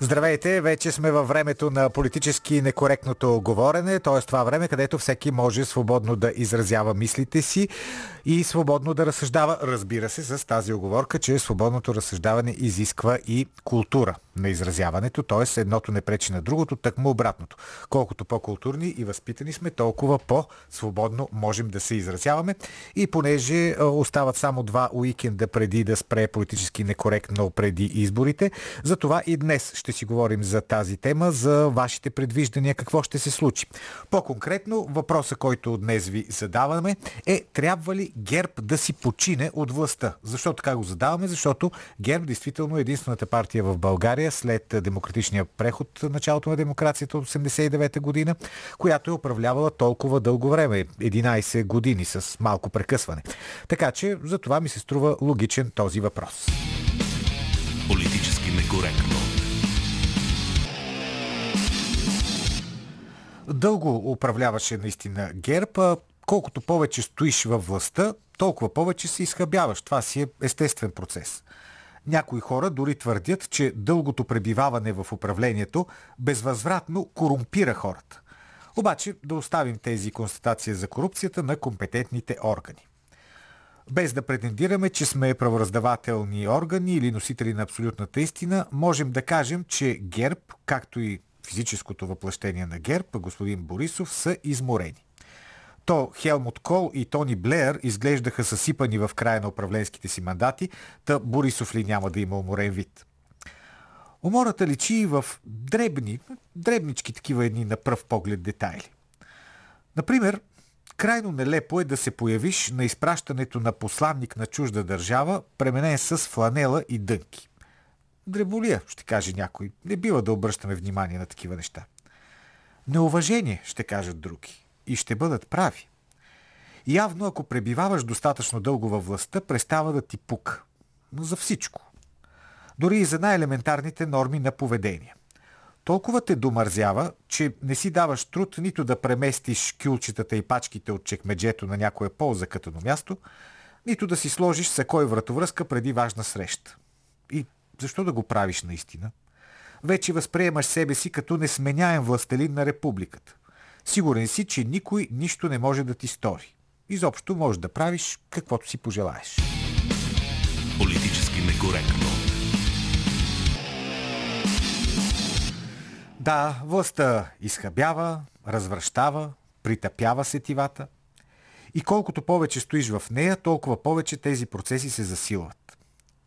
Здравейте, вече сме във времето на политически некоректното говорене, т.е. това време, където всеки може свободно да изразява мислите си и свободно да разсъждава. Разбира се, с тази оговорка, че свободното разсъждаване изисква и култура на изразяването, т.е. едното не пречи на другото, тъкмо обратното. Колкото по-културни и възпитани сме, толкова по-свободно можем да се изразяваме. И понеже остават само два уикенда преди да спре политически некоректно преди изборите, затова и днес ще си говорим за тази тема, за вашите предвиждания, какво ще се случи. По-конкретно, въпроса, който днес ви задаваме е трябва ли ГЕРБ да си почине от властта? Защо така го задаваме? Защото ГЕРБ действително е единствената партия в България след демократичния преход началото на демокрацията от 89-та година, която е управлявала толкова дълго време, 11 години с малко прекъсване. Така че за това ми се струва логичен този въпрос. Политически некоректно. Дълго управляваше наистина ГЕРБ. Колкото повече стоиш във властта, толкова повече се изхъбяваш. Това си е естествен процес. Някои хора дори твърдят, че дългото пребиваване в управлението безвъзвратно корумпира хората. Обаче да оставим тези констатации за корупцията на компетентните органи. Без да претендираме, че сме правораздавателни органи или носители на абсолютната истина, можем да кажем, че ГЕРБ, както и физическото въплъщение на ГЕРБ, господин Борисов, са изморени. То Хелмут Кол и Тони Блеер изглеждаха съсипани в края на управленските си мандати, та Борисов ли няма да има уморен вид. Умората личи в дребни, дребнички такива едни на пръв поглед детайли. Например, крайно нелепо е да се появиш на изпращането на посланник на чужда държава, пременен с фланела и дънки. Дреболия, ще каже някой. Не бива да обръщаме внимание на такива неща. Неуважение, ще кажат други и ще бъдат прави. Явно, ако пребиваваш достатъчно дълго във властта, престава да ти пука. Но за всичко. Дори и за най-елементарните норми на поведение. Толкова те домързява, че не си даваш труд нито да преместиш кюлчетата и пачките от чекмеджето на някое по-закътано място, нито да си сложиш сакой вратовръзка преди важна среща. И защо да го правиш наистина? Вече възприемаш себе си като несменяем властелин на републиката. Сигурен си, че никой нищо не може да ти стори. Изобщо можеш да правиш каквото си пожелаеш. Политически некоректно. Да, властта изхъбява, развръщава, притъпява сетивата. И колкото повече стоиш в нея, толкова повече тези процеси се засилват.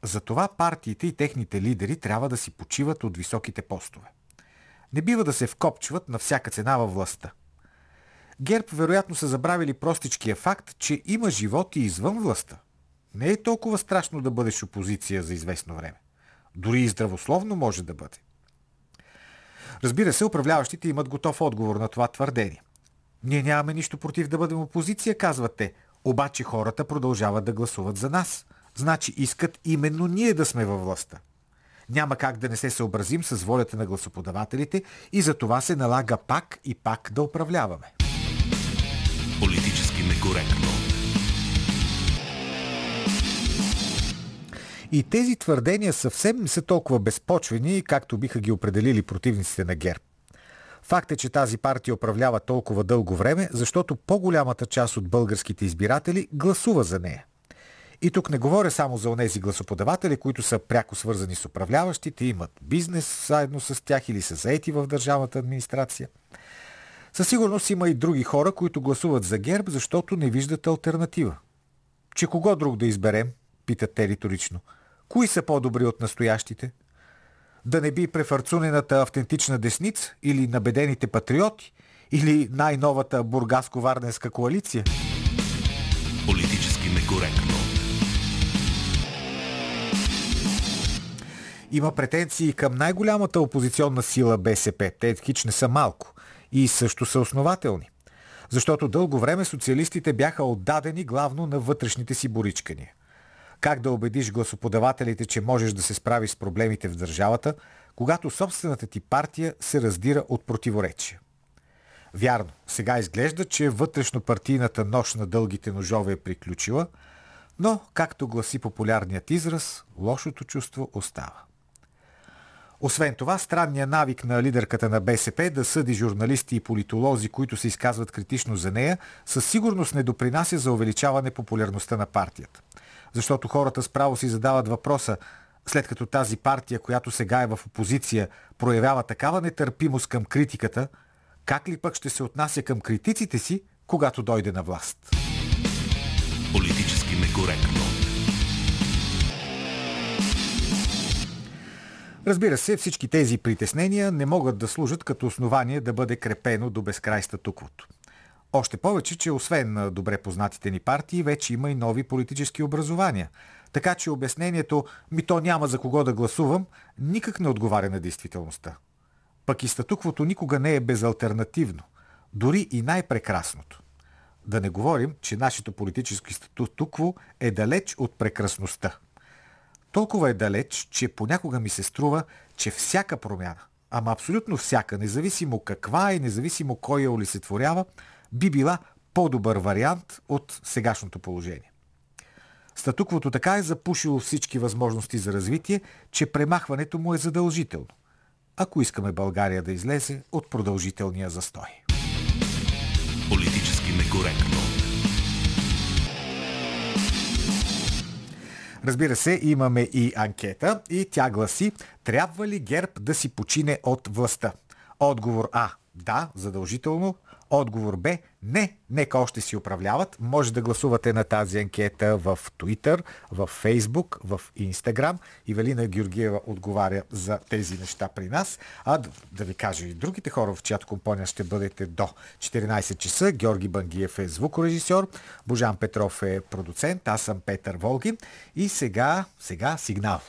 Затова партиите и техните лидери трябва да си почиват от високите постове. Не бива да се вкопчват на всяка цена във властта. ГЕРБ вероятно са забравили простичкия факт, че има живот и извън властта. Не е толкова страшно да бъдеш опозиция за известно време. Дори и здравословно може да бъде. Разбира се, управляващите имат готов отговор на това твърдение. Ние нямаме нищо против да бъдем опозиция, казвате, обаче хората продължават да гласуват за нас. Значи искат именно ние да сме във властта. Няма как да не се съобразим с волята на гласоподавателите и за това се налага пак и пак да управляваме. Некоректно. И тези твърдения съвсем не са толкова безпочвени, както биха ги определили противниците на ГЕРБ. Факт е, че тази партия управлява толкова дълго време, защото по-голямата част от българските избиратели гласува за нея. И тук не говоря само за онези гласоподаватели, които са пряко свързани с управляващите, имат бизнес заедно с тях или са заети в държавната администрация. Със сигурност има и други хора, които гласуват за ГЕРБ, защото не виждат альтернатива. Че кого друг да изберем? Питат те риторично. Кои са по-добри от настоящите? Да не би префарцунената автентична десница или набедените патриоти? Или най-новата бургаско-варненска коалиция? Политически некоректно. Има претенции към най-голямата опозиционна сила БСП. Те хич не са малко. И също са основателни. Защото дълго време социалистите бяха отдадени главно на вътрешните си боричкания. Как да убедиш гласоподавателите, че можеш да се справиш с проблемите в държавата, когато собствената ти партия се раздира от противоречия. Вярно, сега изглежда, че вътрешно партийната нощ на дългите ножове е приключила, но, както гласи популярният израз, лошото чувство остава. Освен това, странният навик на лидерката на БСП да съди журналисти и политолози, които се изказват критично за нея, със сигурност не допринася за увеличаване популярността на партията. Защото хората справо си задават въпроса, след като тази партия, която сега е в опозиция, проявява такава нетърпимост към критиката, как ли пък ще се отнася към критиците си, когато дойде на власт? Политически некоректно. Разбира се, всички тези притеснения не могат да служат като основание да бъде крепено до безкрай статуквото. Още повече, че освен на добре познатите ни партии, вече има и нови политически образования. Така че обяснението «ми то няма за кого да гласувам» никак не отговаря на действителността. Пък и статуквото никога не е безалтернативно. Дори и най-прекрасното. Да не говорим, че нашето политическо статукво е далеч от прекрасността. Толкова е далеч, че понякога ми се струва, че всяка промяна, ама абсолютно всяка, независимо каква и независимо кой я олицетворява, би била по-добър вариант от сегашното положение. Статуквото така е запушило всички възможности за развитие, че премахването му е задължително, ако искаме България да излезе от продължителния застой. Политически некоректно. Разбира се, имаме и анкета и тя гласи Трябва ли ГЕРБ да си почине от властта? Отговор А. Да, задължително. Отговор Б. Не, нека още си управляват. Може да гласувате на тази анкета в Twitter, в Facebook, в Instagram. Велина Георгиева отговаря за тези неща при нас. А да, да ви кажа и другите хора, в чиято компания ще бъдете до 14 часа. Георги Бангиев е звукорежисьор, Божан Петров е продуцент, аз съм Петър Волгин. И сега, сега сигнал.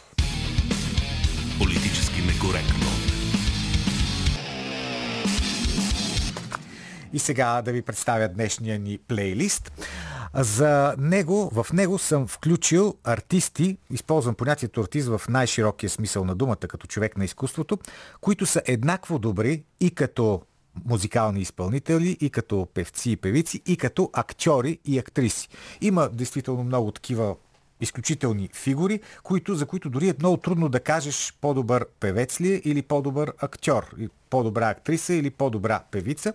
Политически некоректно. И сега да ви представя днешния ни плейлист. За него, в него съм включил артисти, използвам понятието артист в най-широкия смисъл на думата, като човек на изкуството, които са еднакво добри и като музикални изпълнители, и като певци и певици, и като актьори и актриси. Има действително много такива изключителни фигури, които, за които дори е много трудно да кажеш по-добър певец ли е или по-добър актьор по-добра актриса или по-добра певица.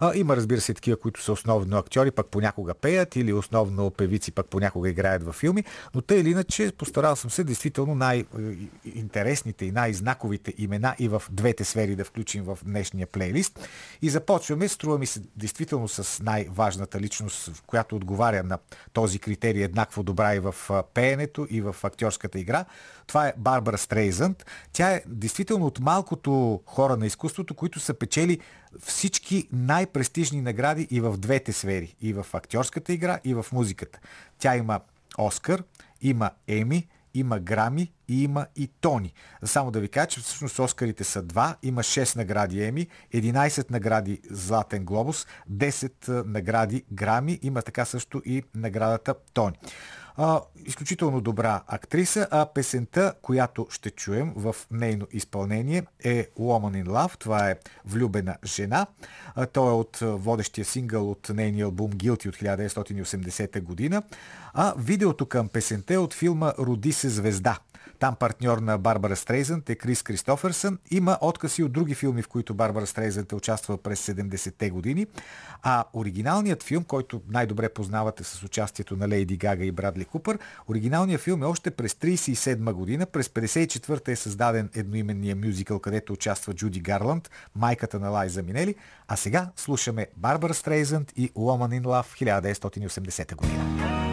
А, има, разбира се, такива, които са основно актьори, пък понякога пеят или основно певици, пък понякога играят във филми. Но тъй или иначе, постарал съм се действително най-интересните и най-знаковите имена и в двете сфери да включим в днешния плейлист. И започваме, струва ми се, действително с най-важната личност, която отговаря на този критерий еднакво добра и в пеенето, и в актьорската игра. Това е Барбара Стрейзънт. Тя е действително от малкото хора на изкуството, които са печели всички най-престижни награди и в двете сфери. И в актьорската игра, и в музиката. Тя има Оскар, има Еми, има Грами и има и Тони. Само да ви кажа, че всъщност Оскарите са два. Има 6 награди Еми, 11 награди Златен глобус, 10 награди Грами. Има така също и наградата Тони. А, изключително добра актриса, а песента, която ще чуем в нейно изпълнение е Woman in Love. Това е Влюбена жена. А, той е от водещия сингъл от нейния албум Guilty от 1980 година. А видеото към песента е от филма Роди се звезда там партньор на Барбара Стрейзънт е Крис Кристоферсън. Има откази от други филми, в които Барбара Стрейзънт е участвала през 70-те години. А оригиналният филм, който най-добре познавате с участието на Лейди Гага и Брадли Купър, оригиналният филм е още през 37 година. През 54-та е създаден едноименния мюзикъл, където участва Джуди Гарланд, майката на Лайза Минели. А сега слушаме Барбара Стрейзънт и Woman in Love 1980 година.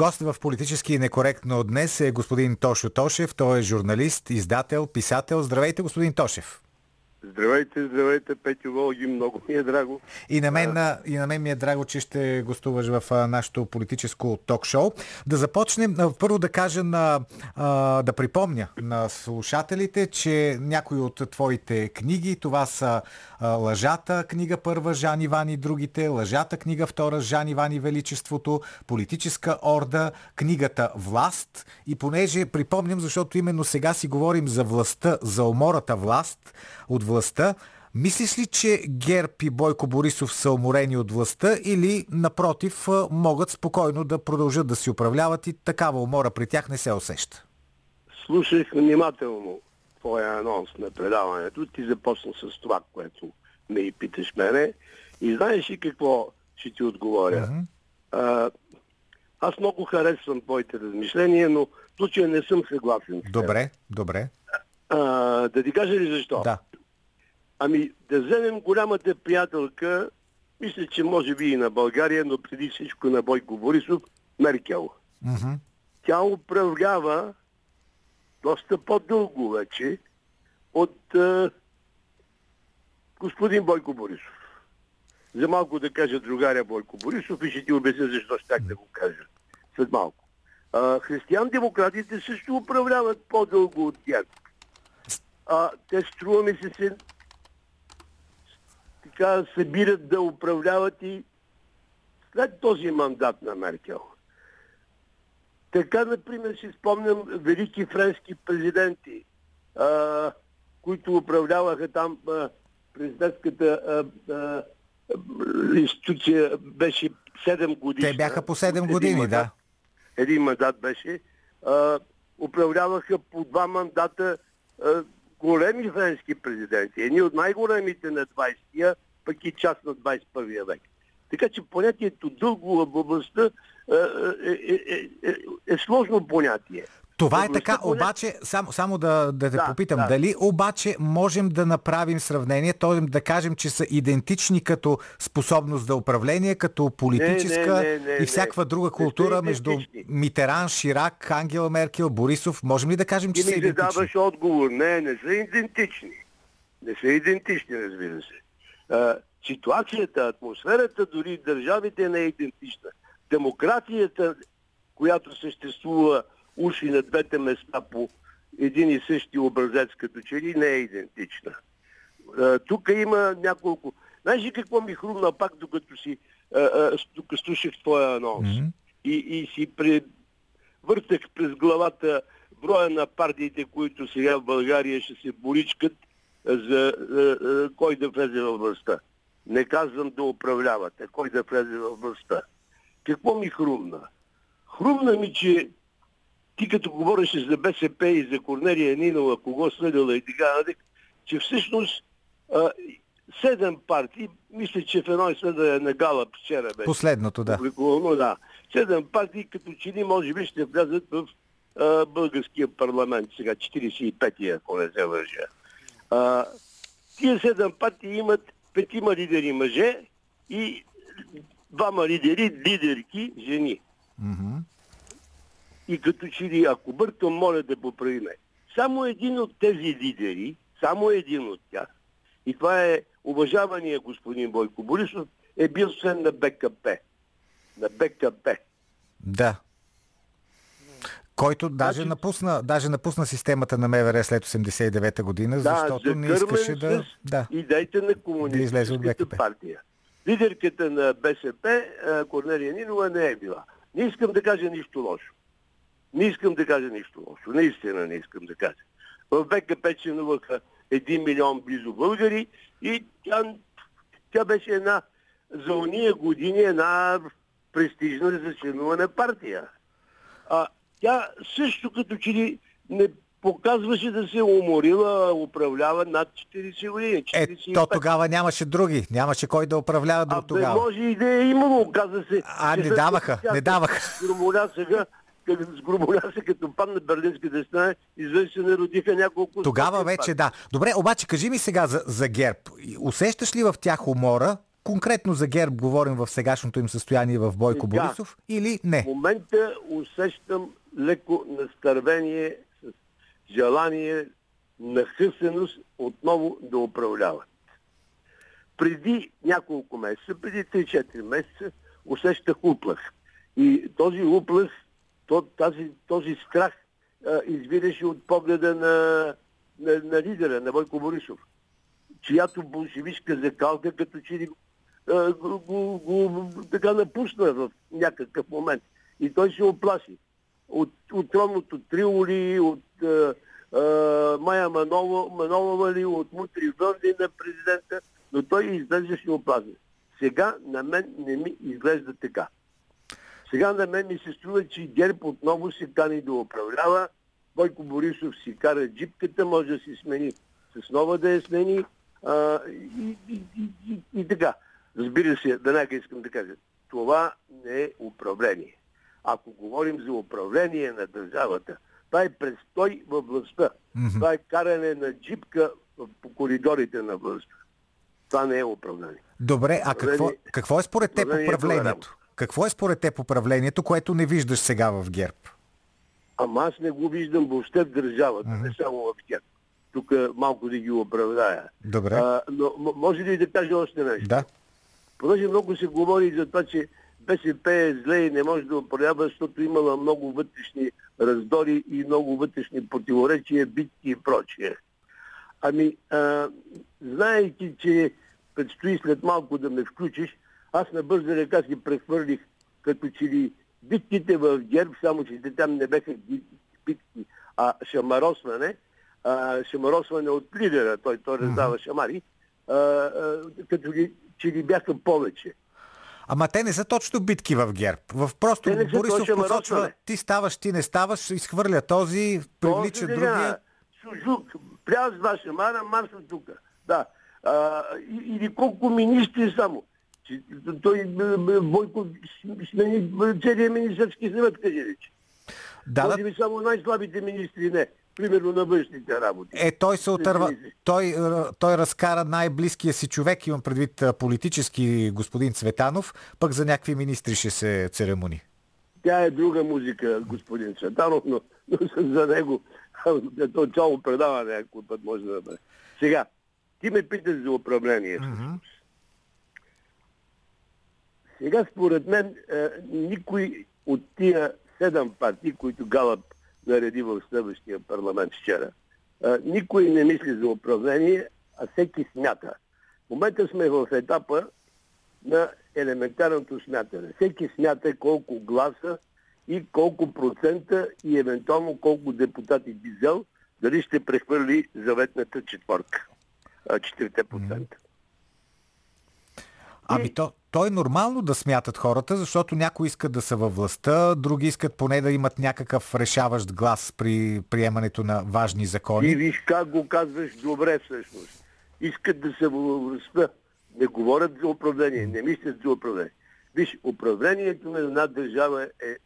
Гост в политически некоректно днес е господин Тошо Тошев. Той е журналист, издател, писател. Здравейте, господин Тошев. Здравейте, здравейте, Петю Волги, много ми е драго. И на, мен, а, и на мен ми е драго, че ще гостуваш в а, нашото политическо ток-шоу. Да започнем първо да кажа на, да припомня на слушателите, че някои от твоите книги, това са Лъжата, книга първа, Жан Иван и другите, Лъжата, книга втора, Жан Иван и Величеството, Политическа орда, книгата Власт. И понеже припомням, защото именно сега си говорим за властта, за умората власт от властта, Мислиш ли, че ГЕРБ и Бойко Борисов са уморени от властта или напротив могат спокойно да продължат да си управляват и такава умора при тях не се усеща? Слушах внимателно твоя анонс на предаването. Ти започна с това, което ме и питаш мене. И знаеш ли какво ще ти отговоря? А, аз много харесвам твоите размишления, но в случая не съм съгласен с. Добре, добре. А, да ти кажа ли защо? Да. Ами да вземем голямата приятелка, мисля, че може би и на България, но преди всичко на Бойко Борисов, Меркел. Мгм. Тя управлява доста по-дълго вече от е, господин Бойко Борисов. За малко да кажа другаря Бойко Борисов и ще ти обясня защо так да го кажа след малко. А, християн-демократите също управляват по-дълго от тях. А, те струва ми се се така събират да управляват и след този мандат на Меркел. Така, например, си спомням велики френски президенти, а, които управляваха там а, президентската а, а, институция беше 7 години. Те бяха по 7 години, да. Един мандат беше. А, управляваха по два мандата а, големи френски президенти. Едни от най-големите на 20-я, пък и част на 21 век. Така че понятието дълго в областта е, е, е, е, е сложно понятие. Това е така, обаче, само, само да, да те Да, попитам, да. дали обаче можем да направим сравнение, т.е. да кажем, че са идентични като способност за управление, като политическа Не, не, не, не, и всякаква не. друга Не култура между идентични. Митеран, Ширак, Ангела Меркел, Борисов? Можем ли да кажем, че Ти са идентични? задаваш отговор. Не, не са идентични. Не са идентични, разбира се. А, ситуацията, атмосферата дори държавите не е идентична. Демокрацията, която съществува уши на двете места по един и същи образец, като че ли не е идентична. Тук има няколко... Знаеш ли какво ми хрумна пак, докато си тук слушах твоя анонс? Мгм. И, и си при... въртах през главата броя на партиите, които сега в България ще се боричкат за кой да влезе във властта. Не казвам да управлявате, кой да влезе във властта. Какво ми хрумна? Хрумна ми, че ти като говореше за БСП и за Корнелия Нинова, кого следила и така нататък, че всъщност а, седем партии, мисля, че в едно изследване на Гала вчера беше Последното, да. публикувано, да. Седем партии като че ли може би ще влязат в а, българския парламент, сега 45-я, ако не се лъжа. А, тия седем партии имат петима лидери мъже и двама лидери, лидерки, жени. Мгм. И като че ли, ако бъркам, моля да поправиме. Само един от тези лидери, само един от тях, и това е уважавания господин Бойко Борисов, е бил член на БКП. На БКП. Да. Който даже Значи- напусна, даже напусна системата на МВР след 89-та година, защото не искаше да... Да. идеите на Да излезе от комунистическата партия. Лидерката на БСП, Корнелия Нинова, не е била. Не искам да кажа нищо лошо. Не искам да кажа нищо лошо. Наистина не искам да кажа. В БКП членуваха 1 милион близо българи и тя, тя беше една за уния години една престижна за членуване партия. А, тя също като че ли не показваше да се е уморила, управлява над 40 години. Е, 45. то тогава нямаше други. Нямаше кой да управлява А до бе, тогава. може и да е имало, оказа се. А, не даваха, тя не даваха. Сгромолясаха, като сгромоляса като падна Берлинската стена, изведнъж се народиха няколко... Тогава вече да. Добре, обаче кажи ми сега за, за ГЕРБ. Усещаш ли в тях умора? Конкретно за ГЕРБ говорим в сегашното им състояние в Бойко Да. Борисов или В не? момента усещам леко настървение желание, нахъсеност отново да управляват. Преди няколко месеца, преди 3-4 месеца, усещах уплах. И този уплах, то, тази, този страх а, извираше от погледа на, на, на лидера, на Бойко Борисов, чиято болшевишка закалка като че ли го, го, го, така напусна в някакъв момент. И той се оплаши. От, от тронното триоли, от а, а, Майя Манова, Манолова ли, от мутри вълни на президента, но той изглеждаше оплашен. Сега на мен не ми изглежда така. Сега на мен ми се струва, че ГЕРБ отново се кани да управлява. Бойко Борисов си кара джипката, може да си смени с нова да я смени а, и, и, и, и, и така. Разбира се, веднага искам да кажа, това не е управление. Ако говорим за управление на държавата, това е престой във властта. Това е каране на джипка по коридорите на властта. Това не е управление. Добре, а какво, Управление- какво е според теб управлението е? Какво е според теб управлението, което не виждаш сега в ГЕРБ? Ама аз не го виждам въобще в държавата, не само в тях. Тук малко да ги оправдая. Добре. А, но може ли да кажа още нещо? Да. Понеже много се говори за това, че БСП е зле и не може да управлява, защото имала много вътрешни раздори и много вътрешни противоречия, битки и прочие. Ами, а, знаейки, че предстои след малко да ме включиш, аз на бърза ръка си прехвърлих като че ли битките в ГЕРБ, само че те там не беха ги- битки, а шамаросване, а, шамаросване от лидера, той, той раздава шамари, а, а, като ли, че ли бяха повече. Ама те не са точно битки в ГЕРБ. В просто Те Борисов посочва, ти ставаш, ти не ставаш, изхвърля този, привлича Този другия. Сужук, пляс два шамара, марш от тук. Да. А, или колко министри само. Той б- Бойко смени целият министерски съвет, къде рече. Да, Може би само най-слабите министри не. Примерно на външните работи. Е, той се отърва. Той, е, той разкара най-близкия си човек, имам предвид политически господин Цветанов, пък за някакви министри ще се церемони. Тя е друга музика, господин Цветанов, но, но за него то цяло предаване някой път може да бъде. Сега, ти ме питаш за управление. всъщност. Сега, според мен, е, никой от тия седем партии, които Галап нареди в следващия парламент вчера, никой не мисли за управление, а всеки смята. В момента сме в етапа на елементарното смятане. Всеки смята колко гласа и колко процента и евентуално колко депутати би взел, дали ще прехвърли заветната четворка. а, 4%. Ами то, то е нормално да смятат хората, защото някои искат да са във властта, други искат поне да имат някакъв решаващ глас при приемането на важни И закони. виж как го казваш добре всъщност. Искат да се във властта. Не говорят за управление, не мислят за управление. Виж, управлението на една държава е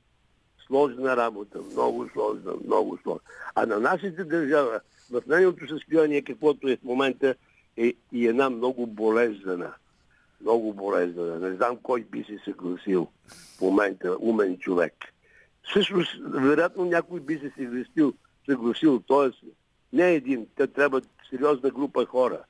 сложна работа, много сложна, много сложна. А на нашата държава, в нейното състояние, каквото е в момента, е и една много болезнена. Много болезнена. Не знам кой би се съгласил в момента, умен човек. Всъщност, вероятно някой би се съгласил, съгласил т.е. не един, те трябва сериозна група хора.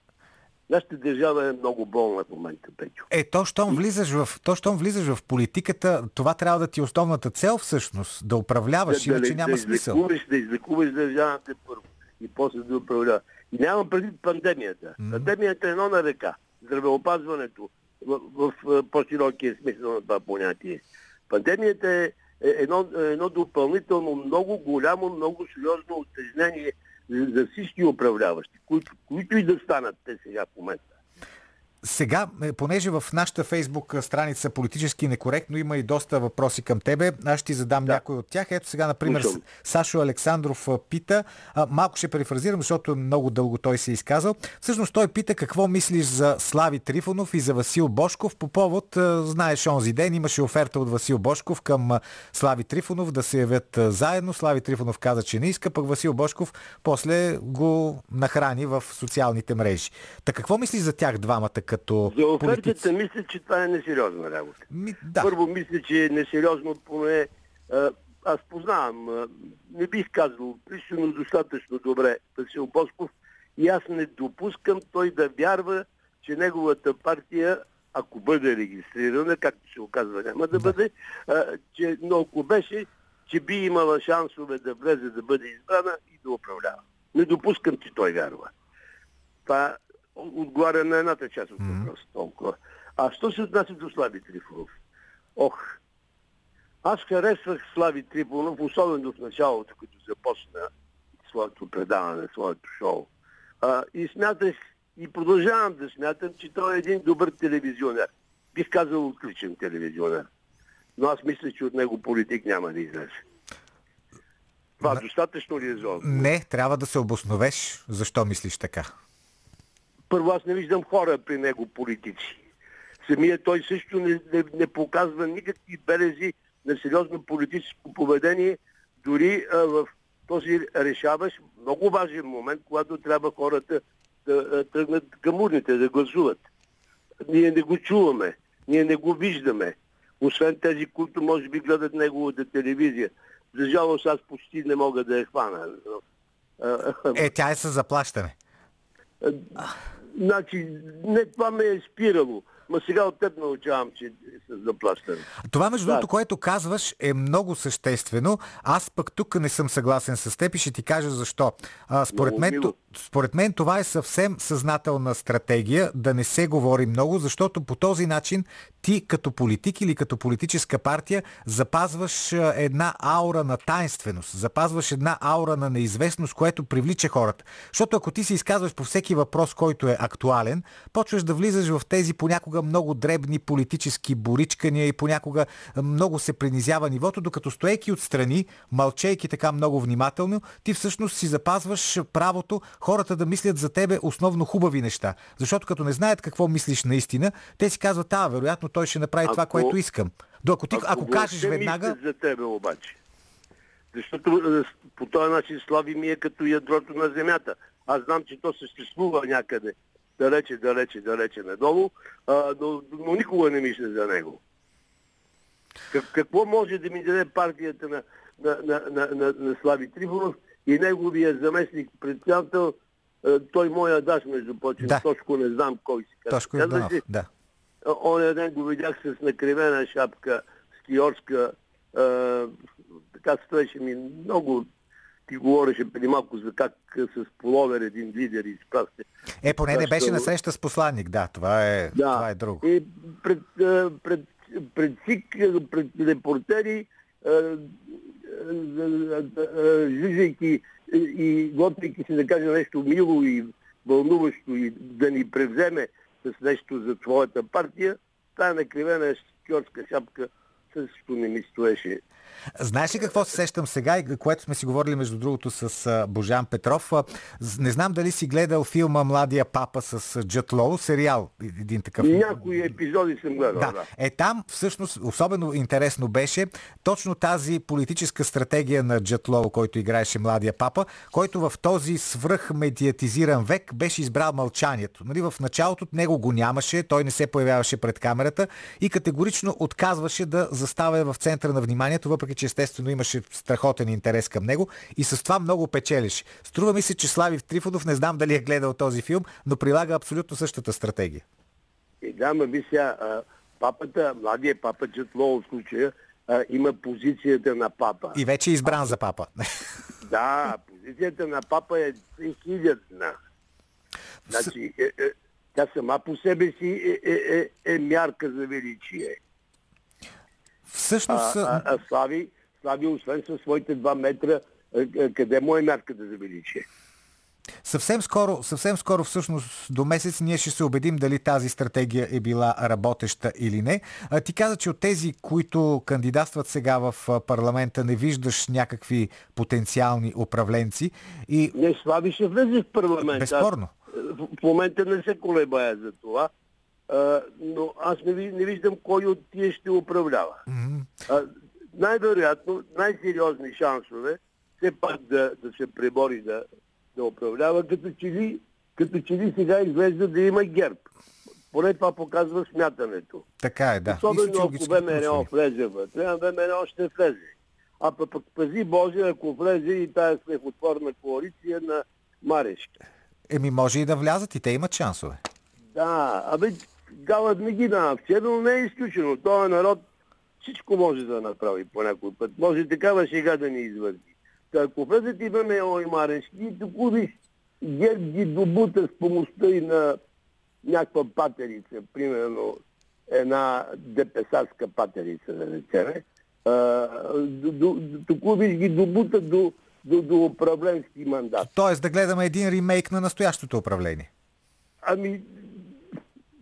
Нашата държава е много болна в момента, Печо. Е, то, щом влизаш в, то, щом влизаш в политиката, това трябва да ти е основната цел всъщност, да управляваш, иначе да, няма да смисъл. Излекуваш, да излекуваш държавата първо и после да управлява. И нямам предвид пандемията. Пандемията е едно на ръка. Здравеопазването в, в, по-широкия смисъл на това понятие. Пандемията е е едно, едно допълнително много голямо, много сериозно отежнение за всички управляващи, които, които и да станат те сега в момента. Сега, е, понеже в нашата фейсбук страница политически некоректно има и доста въпроси към тебе, аз ще ти задам да. някой от тях. Ето сега, например, Слушам. Сашо Александров пита, а, малко ще перефразирам, защото много дълго той се е изказал. Всъщност той пита какво мислиш за Слави Трифонов и за Васил Бошков по повод, а, знаеш, онзи ден имаше оферта от Васил Бошков към а, Слави Трифонов да се явят а, заедно. Слави Трифонов каза, че не иска, пък Васил Бошков после го нахрани в социалните мрежи. Та какво мислиш за тях двамата като За офертата политици? мисля, че това е несериозна работа. Ми, да. Първо мисля, че е несериозно поне аз познавам, не бих казал лично, но достатъчно добре Васил Босков и аз не допускам той да вярва, че неговата партия, ако бъде регистрирана, както се оказва няма да, бъде, а, че, но ако беше, че би имала шансове да влезе да бъде избрана и да управлява. Не допускам, че той вярва. Това отговаря на едната част от въпроса толкова. А що се отнася до Слави Трифонов? Ох, аз харесвах Слави Трифонов, особено в началото, като започна своето предаване, своето шоу. А, и смятах, и продължавам да смятам, че той е един добър телевизионер. Бих казал отличен телевизионер. Но аз мисля, че от него политик няма да излезе. Това достатъчно ли е за? Не, трябва да се обосновеш. Защо мислиш така? Първо, аз не виждам хора при него политици. Самия той също не, не, не показва никакви белези на сериозно политическо поведение, дори а, в този решаващ, много важен момент, когато трябва хората да тръгнат към урните, да гласуват. Ние не го чуваме, ние не го виждаме, освен тези, които може би гледат неговата телевизия. За жалост аз почти не мога да я хвана. Е, тя е с заплащане. Значи, не това ме е спирало. Ма сега от теб научавам, че е с заплащане. Това, между Да. другото, което казваш, е много съществено. Аз пък тук не съм съгласен с теб и ще ти кажа защо. А, според, Много мен, мило. според мен това е съвсем съзнателна стратегия да не се говори много, защото по този начин ти като политик или като политическа партия запазваш една аура на тайнственост, запазваш една аура на неизвестност, което привлича хората. Защото ако ти се изказваш по всеки въпрос, който е актуален, почваш да влизаш в тези понякога много дребни политически боричкания и понякога много се принизява нивото, докато стоейки отстрани, мълчейки така много внимателно, ти всъщност си запазваш правото хората да мислят за тебе основно хубави неща. Защото като не знаят какво мислиш наистина, те си казват, а, вероятно той ще направи това, Ако- което искам. Докато ти, ако, кажеш въобще веднага, за тебе обаче. Защото е, по този начин слави ми е като ядрото на земята. Аз знам, че то съществува някъде далече, далече, далече надолу, а, но, но никога не мисля за него. Как, какво може да ми даде партията на, на, на, на, на, на Слави Трифонов и неговия заместник председател, той моя даш, между прочим, Да. Тошко не знам кой си казва. Тошко Йорданов, да. Оня ден го видях с накривена шапка, скиорска, а, така стоеше ми много, ти говореше преди малко за как с половер един лидер изпрасти. Е, поне не беше на среща с посланник, да, това е, това е друго. И пред, пред, пред СИК, пред репортери, жужайки и готвейки се да каже нещо мило и вълнуващо и да ни превземе с нещо за своята партия, тая накривена шкьорска шапка също не ми стоеше. Знаеш ли какво се сещам сега и което сме си говорили между другото с Божан Петров? Не знам дали си гледал филма Младия папа с а, Джът Лоу, сериал, един такъв. Някои епизоди съм гледал, да. Да. Е там всъщност особено интересно беше точно тази политическа стратегия на Джет Лоу, който играеше младия папа, който в този свръхмедиатизиран век беше избрал мълчанието. Нали, в началото него го нямаше, той не се появяваше пред камерата и категорично отказваше да застава в центъра на вниманието, въпреки че естествено имаше страхотен интерес към него и с това много печелиш. Струва ми се, че Слави Трифонов, не знам дали е гледал този филм, но прилага абсолютно същата стратегия. И да, ма ви сега, папата, младия папа Джетло в случая, а, има позицията на папа. И вече е избран за папа. Да, позицията на папа е хилядна. Значи, е, е, тя сама по себе си е, е, е, е мярка за величие. Всъщност, А, а, а Слави, Слави, освен със своите два метра, е, е, къде му е мярката за величие? съвсем скоро, съвсем скоро, всъщност до месец, ние ще се убедим дали тази стратегия е била работеща или не. А, ти каза, че от тези, които кандидатстват сега в парламента, не виждаш някакви потенциални управленци. И Не, Слави ще влезе в парламент. Безспорно. В момента не се колебая за това, а, но аз не, не виждам кой от тия ще управлява. А, най-вероятно, най-сериозни шансове все пак да, да се пребори да, да управлява, като че, ли, като че ли сега изглежда да има герб. Поне това показва смятането. така е, да. Особено ако ВМРО влезе вътре, а ВМРО ще влезе. А пък, пък пази Боже, ако влезе и тая смехотворна коалиция на Марешки. Еми, може и да влязат и те имат шансове. Да, абе, дават не ги на акция, но не е изключено. Този народ всичко може да направи по някой път. Може такава шега да ни извърти. Та ако влезат и ВМРО и Марешки, тук виж, ГЕРБ ги добута с помощта и на някаква патерица, примерно една депесарска патерица, да речеме. Тук виж ги добута до, до, до управленски мандат. Тоест да гледаме един ремейк на настоящото управление. Ами,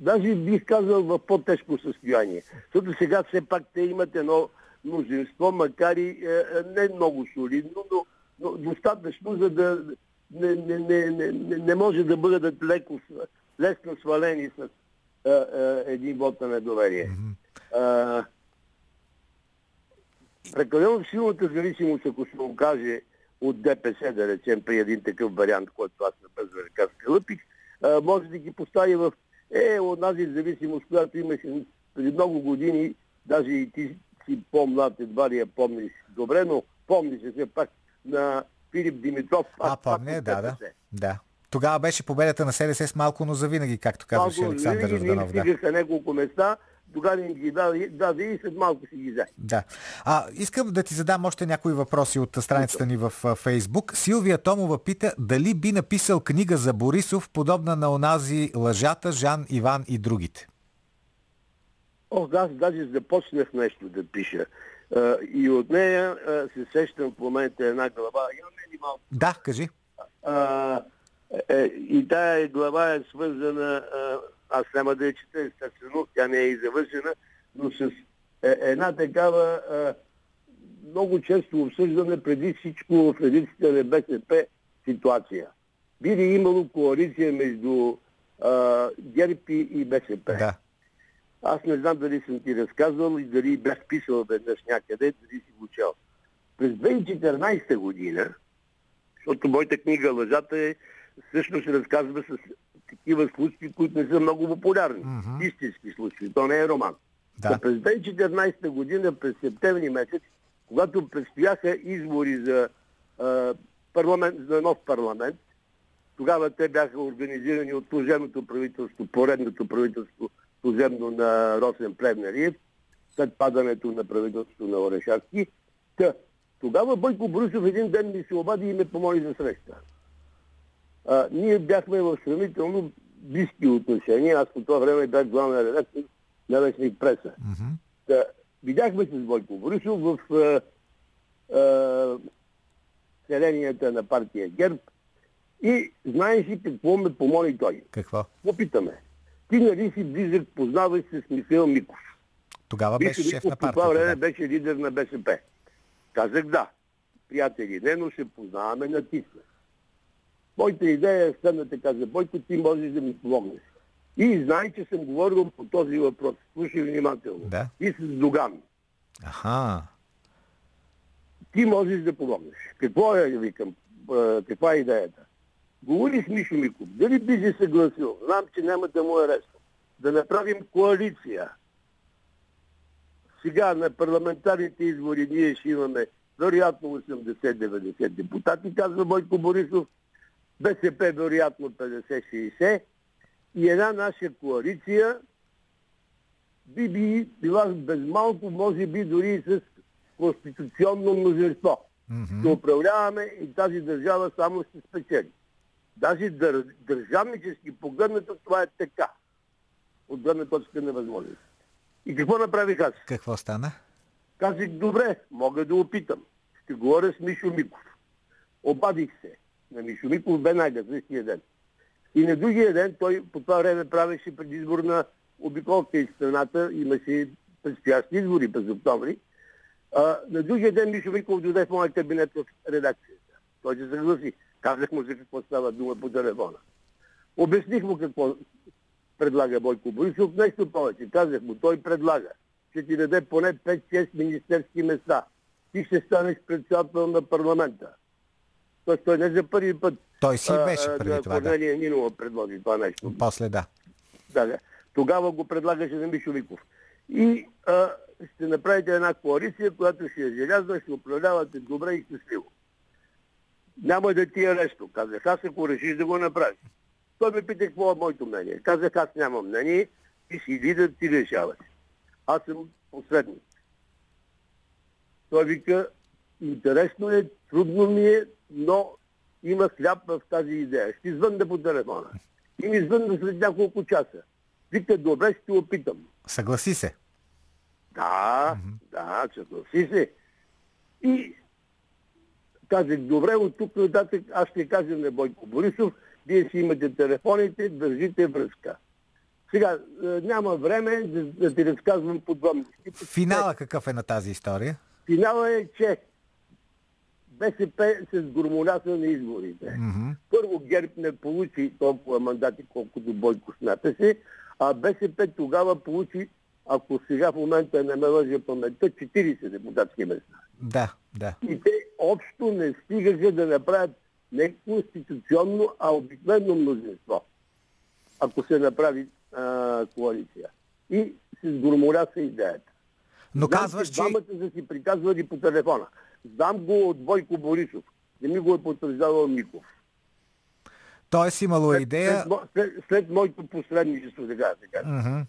даже бих казал в по-тежко състояние. Защото сега все пак те имат едно мнозинство, макар и е, е, не много солидно, но, но достатъчно, за да не, не, не, не, не, може да бъдат леко, лесно свалени с е, е, един вод на недоверие. А, прекалено силната зависимост, ако се окаже от ДПС, да речем, при един такъв вариант, който аз на бърза ръка скълъпих, може да ги постави в е, онази зависимост, която имаше преди много години, даже и ти си по-млад, едва ли я помниш добре, но помниш се пак на Филип Димитров. А, помня, да, да. Да. Тогава беше победата на СДС с малко, но завинаги, както казваше Малко Александър Жданов. Да. няколко места, тогава им ги даде, даде и след малко си ги взе. Да. А, искам да ти задам още някои въпроси от страницата ни в Фейсбук. Силвия Томова пита дали би написал книга за Борисов, подобна на онази Лъжата, Жан, Иван и другите. О, аз даже започнах нещо да пиша. И от нея се сещам в момента една глава. Имаме ли малко? Да, кажи. А, е, и тая глава е свързана, а, аз няма да я чета, естествено, тя не е и завършена, но с е, една такава а, много често обсъждане преди всичко в редиците на БСП ситуация. Би ли имало коалиция между а, ГЕРБ и и БСП? Да. Аз не знам дали съм ти разказвал и дали бях писал веднъж някъде, дали си го чел. През 2014 година, защото моята книга Лъжата е, всъщност разказва с такива случаи, които не са много популярни. Мгм. Истински случаи. То не е роман. Да. Та През 2014 година, през септември месец, когато предстояха избори за, а, парламент, за нов парламент, тогава те бяха организирани от служебното правителство, поредното правителство, служебно на Росен Плевнериев, след падането на правителството на Орешарски. Та, тогава Бойко Борисов един ден ми се обади и ме помоли за среща. А, ние бяхме в сравнително близки отношения. Аз по това време бях главен редактор на вестник преса. Мгм. Да, видяхме се с Бойко Борисов в а, а, селенията на партия ГЕРБ И знаеш ли какво ме помоли той? Какво? Попитаме. Ти нали си близък, познаваш се с Михаил Миков. Тогава беше Михаил шеф Миков на по това време партията. Да. беше лидер на БСП. Казах да. Приятели, не, но се познаваме на тисна. Моята идея е следната, каза, Бойко, ти можеш да ми помогнеш. И знай, че съм говорил по този въпрос. Слушай внимателно. Да. И с Доган. Аха. Ти можеш да помогнеш. Какво е, викам, а, каква е идеята? Говори с Мишо Миков. Дали би се съгласил? Знам, че няма да му е лесно. Да направим коалиция. Сега на парламентарните избори ние ще имаме вероятно 80-90 депутати, казва Бойко Борисов. БСП вероятно 50-60. И една наша коалиция би, би била без малко, може би дори и с конституционно мнозинство. Ще управляваме и тази държава само ще спечели. Даже дър, държавнически погледнато това е така. От гледна точка на възможност. И какво направих аз? Какво стана? Казах, добре, мога да опитам. Ще говоря с Мишо Миков. Обадих се на Мишо Миков бе най същия ден. И на другия ден той по това време правеше предизборна обиколка из страната. Имаше предстоящи избори през октомври. А, на другия ден Мишо Миков дойде в моя кабинет в редакцията. Той се съгласи. Казах му за какво става дума по телефона. Обясних му какво предлага Бойко Борисов. Нещо повече. Казах му, той предлага. Ще ти даде поне 5-6 министерски места. Ти ще станеш председател на парламента. Тоест той не за първи път Той си беше преди да, това, да. Нинова предложи това нещо. После да. Да, да. Тогава го предлагаше на Мишо Виков. И а, ще направите една коалиция, която ще е желязна, ще управлявате добре и щастливо. Няма да ти е лесно, казах аз, ако решиш да го направиш. Той ме пита какво е моето мнение. Казах аз нямам мнение, ти си лидер, ти решаваш. Аз съм посредник. Той вика, интересно е, трудно ми е, но има хляб в тази идея. Ще звънда по телефона. И ми звънда след няколко часа. Вика, добре, ще опитам. Съгласи се. Да, да, съгласи се. И казах, добре, от тук нататък аз ще кажа на Бойко Борисов, вие си имате телефоните, държите връзка. Сега, е, няма време да, да ти разказвам подробности. Финала какъв е на тази история? Финала е, че БСП се сгромоляса на изборите. Първо ГЕРБ не получи толкова мандати, колкото Бойко смяташе, а БСП тогава получи, ако сега в момента не ме лъжа паметта, 40 депутатски места. Да, да. И те общо не стигаха да направят не конституционно, а обикновено мнозинство, ако се направи а, коалиция. И се сгромоляса идеята. Но Знам, казваш, че... двамата са си приказвали по телефона. Знам го от Бойко Борисов. Не ми го е потвърждавал Миков. Тоест имало е идея... След, след, след моето посредничество, така да се каже.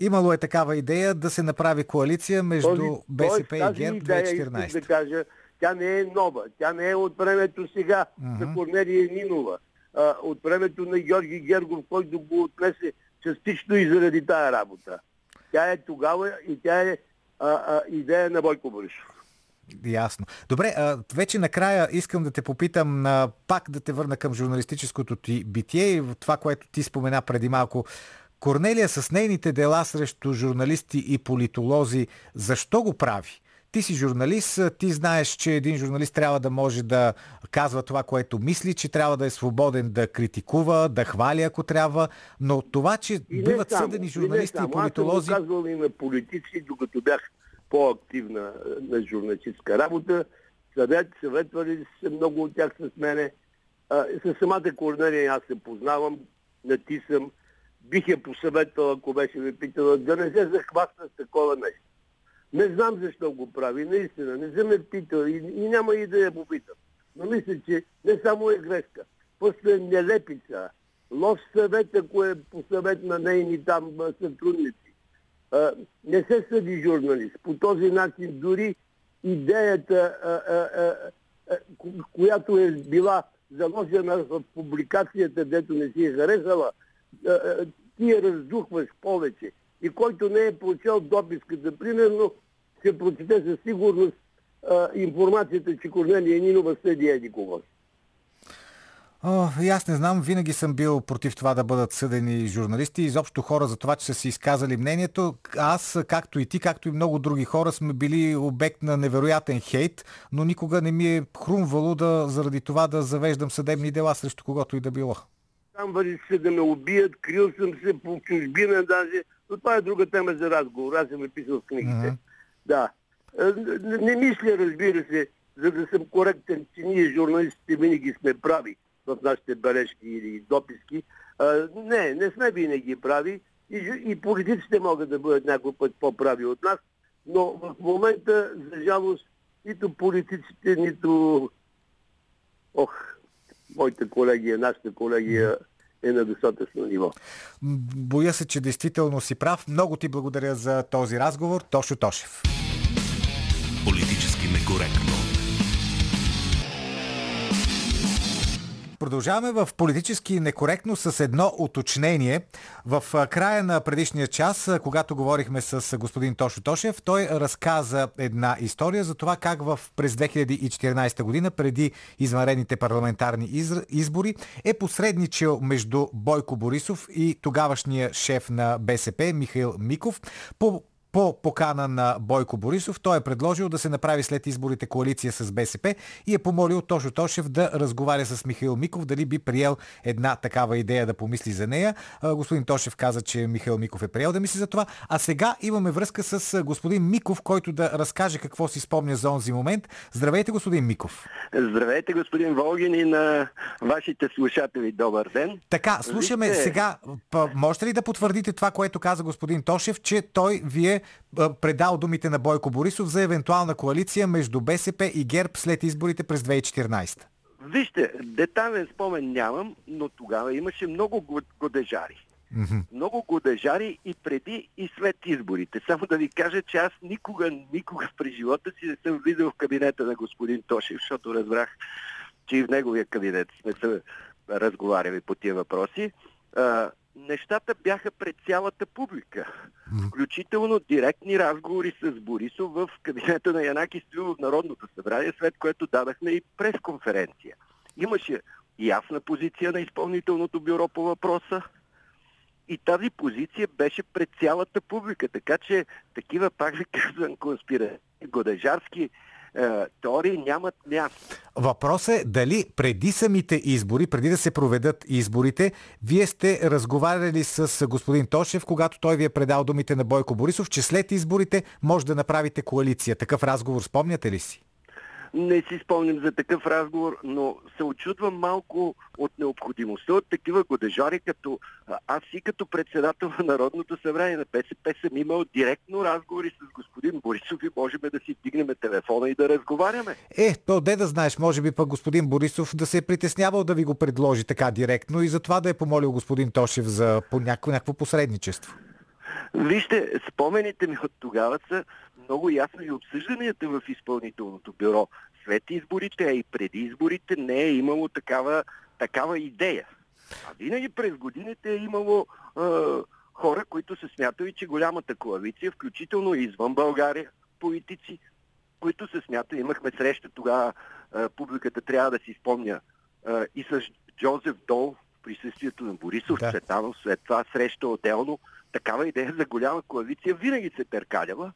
Имало е такава идея да се направи коалиция между БСП тоест, и ГЕРБ идея, искам 2014. да кажа, тя не е нова. Тя не е от времето сега за Корнелия Нинова. А, от времето на Георги Гергов, който го отнесе частично и заради тая работа. Тя е тогава и тя е а, а, идея на Бойко Борисов. Ясно. Добре, а, вече накрая искам да те попитам, а, пак да те върна към журналистическото ти битие и това, което ти спомена преди малко. Корнелия с нейните дела срещу журналисти и политолози, защо го прави? Ти си журналист, ти знаеш, че един журналист трябва да може да казва това, което мисли, че трябва да е свободен да критикува, да хвали, ако трябва, но това, че И биват само, съдени и журналисти и, само. политолози... Аз съм казвал и на политици, докато бях по-активна е, на журналистическа работа. Съвет, съветвали се много от тях с мене. С самата Корнелия аз се познавам, натисам. Бих я посъветвал, ако беше ме питала, да не се захваща с такова нещо. Не знам защо го прави, наистина. Не съм ме питал и, и няма и да я попитам. Но мисля, че не само е грешка. После нелепица. Лош съвет, ако е по съвет на нейни там сътрудници. А, не се съди журналист. По този начин дори идеята, а, а, а, а, ко- която е била заложена в публикацията, дето не си е харесала, а, а, ти я раздухваш повече. И който не е прочел дописката, примерно, ще прочете със сигурност а, информацията, че Корнелия Нинова съди еди кого. И аз не знам, винаги съм бил против това да бъдат съдени журналисти, изобщо хора за това, че са си изказали мнението. Аз, както и ти, както и много други хора, сме били обект на невероятен хейт, но никога не ми е хрумвало да, заради това да завеждам съдебни дела срещу когото и да било. Там вали се да ме убият, крил съм се по чужбина даже, но това е друга тема за разговор. Аз съм е писал в книгите. Мгм. Да. Е, Не, не мисля, разбира се, за да съм коректен, че ние журналистите винаги сме прави в нашите бележки или дописки. А, не, не сме винаги прави и, и политиците могат да бъдат някой път по-прави от нас, но в момента, за жалост, нито политиците, нито ох, моята колегия, нашата колегия е на достатъчно ниво. Боя се, че действително си прав. Много ти благодаря за този разговор. Тошо Тошев. Политически некоректно. Продължаваме в политически некоректно с едно уточнение. В края на предишния час, когато говорихме с господин Тошо Тошев, той разказа една история за това как в през 2014 година, преди извънредните парламентарни из- избори, е посредничил между Бойко Борисов и тогавашния шеф на БСП Михаил Миков по по покана на Бойко Борисов, той е предложил да се направи след изборите коалиция с БСП и е помолил Тошо Тошев да разговаря с Михаил Миков, дали би приел една такава идея да помисли за нея. Господин Тошев каза, че Михаил Миков е приел да мисли за това. А сега имаме връзка с господин Миков, който да разкаже какво си спомня за онзи момент. Здравейте, господин Миков. Здравейте, господин Волгин и на вашите слушатели. Добър ден. Така, слушаме Вижте. сега. Можете ли да потвърдите това, което каза господин Тошев, че той ви предал думите на Бойко Борисов за евентуална коалиция между БСП и ГЕРБ след изборите през 2014? Вижте, детайлен спомен нямам, но тогава имаше много го- годежари. Мгм. Много годежари и преди и след изборите. Само да ви кажа, че аз никога, никога през живота си не съм видел в кабинета на господин Тошев, защото разбрах, че и в неговия кабинет сме се разговаряли по тия въпроси. А, нещата бяха пред цялата публика. Включително директни разговори с Борисов в кабинета на Янаки Стоилов в Народното събрание, след което дадахме и пресконференция. Имаше ясна позиция на изпълнителното бюро по въпроса и тази позиция беше пред цялата публика. Така че такива, пак ви казвам, конспиративни, годежарски теории нямат място. Въпросът е дали преди самите избори, преди да се проведат изборите, вие сте разговаряли с господин Тошев, когато той ви е предал думите на Бойко Борисов, че след изборите може да направите коалиция. Такъв разговор спомняте ли си? Не си спомням за такъв разговор, но се очудвам малко от необходимостта от такива годежари, като аз и като председател на Народното събрание на БСП съм имал директно разговори с господин Борисов и можем да си вдигнем телефона и да разговаряме. Е, то де да знаеш, може би пък господин Борисов да се е притеснявал да ви го предложи така директно и затова да е помолил господин Тошев за по някакво, някакво посредничество. Вижте, спомените ми от тогава са много ясно и обсъжданията в изпълнителното бюро. След изборите, а и преди изборите не е имало такава, такава идея. А винаги през годините е имало е, хора, които са смятали, че голямата коалиция, включително и извън България, политици, които се смятали, имахме среща тогава, е, публиката трябва да си спомня, е, и с Джозеф Дол, присъствието на Борисов, Да. Цветанов, след това среща отделно. Такава идея за голяма коалиция винаги се перкалява.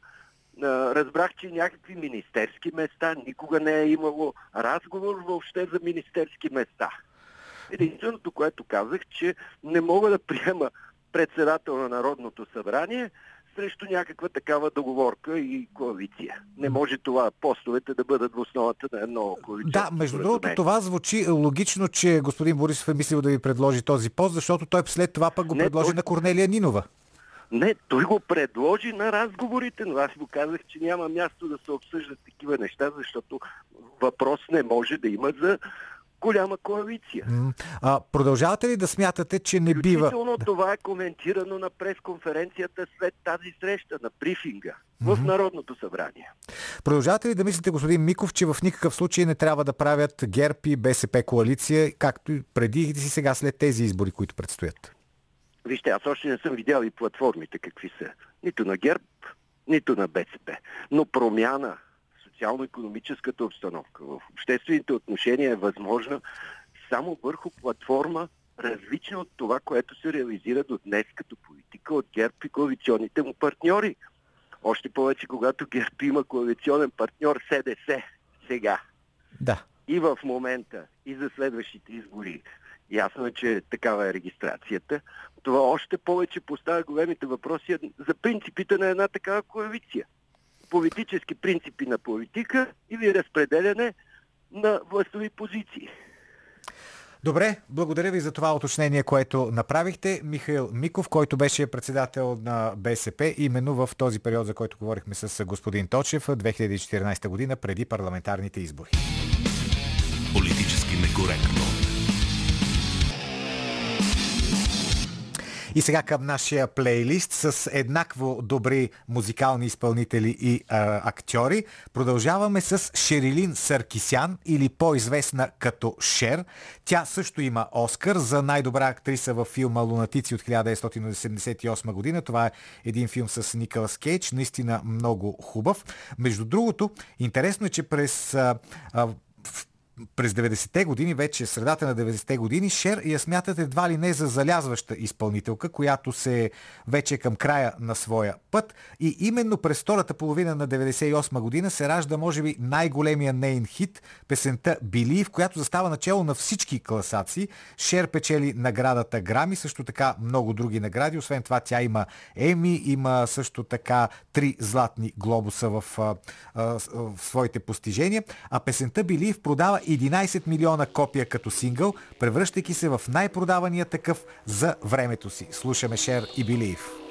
Разбрах, че някакви министерски места, никога не е имало разговор въобще за министерски места. Единственото, което казах, че не мога да приема председател на Народното събрание срещу някаква такава договорка и коалиция. Не може това постовете да бъдат в основата на едно коалиция. Да, между другото, това звучи логично, че господин Борисов е мислил да ви предложи този пост, защото той след това пък го Не, предложи той- на Корнелия Нинова. Не, той го предложи на разговорите, но аз му казах, че няма място да се обсъждат такива неща, защото въпрос не може да има за голяма коалиция. А, продължавате ли да смятате, че не бива... Това е коментирано на пресконференцията след тази среща, на брифинга в Народното събрание. Продължавате ли да мислите, господин Миков, че в никакъв случай не трябва да правят ГЕРБ и БСП коалиция, както и преди и сега след тези избори, които предстоят? Вижте, аз още не съм видял и платформите какви са. Нито на ГЕРБ, нито на БСП. Но промяна в социално-економическата обстановка, в обществените отношения е възможна само върху платформа, различна от това, което се реализира до днес като политика от ГЕРБ и коалиционните му партньори. Още повече, когато ГЕРБ има коалиционен партньор СДС сега Да. и в момента, и за следващите избори. Ясно е, че такава е регистрацията. Това още повече поставя големите въпроси за принципите на една такава коалиция. Политически принципи на политика или разпределяне на властови позиции. Добре, благодаря ви за това уточнение, което направихте. Михаил Миков, който беше председател на БСП, именно в този период, за който говорихме с господин Точев, 2014 година, преди парламентарните избори. Политически некоректно. И сега към нашия плейлист с еднакво добри музикални изпълнители и а, актьори. Продължаваме с Шерилин Саркисян или по-известна като Шер. Тя също има Оскар за най-добра актриса във филма Лунатици от 1978 година. Това е един филм с Николас Кейдж, наистина много хубав. Между другото, интересно е, че през а, а, през 90-те години, вече средата на 90-те години, Шер я смятат едва ли не за залязваща изпълнителка, която се е вече към края на своя път. И именно през втората половина на 98 година се ражда, може би, най-големия нейн хит, песента Били, в която застава начало на всички класации. Шер печели наградата Грами, също така много други награди. Освен това, тя има Еми, има също така три златни глобуса в, а, в своите постижения. А песента Билив продава 11 милиона копия като сингъл, превръщайки се в най-продавания такъв за времето си. Слушаме Шер и Билив.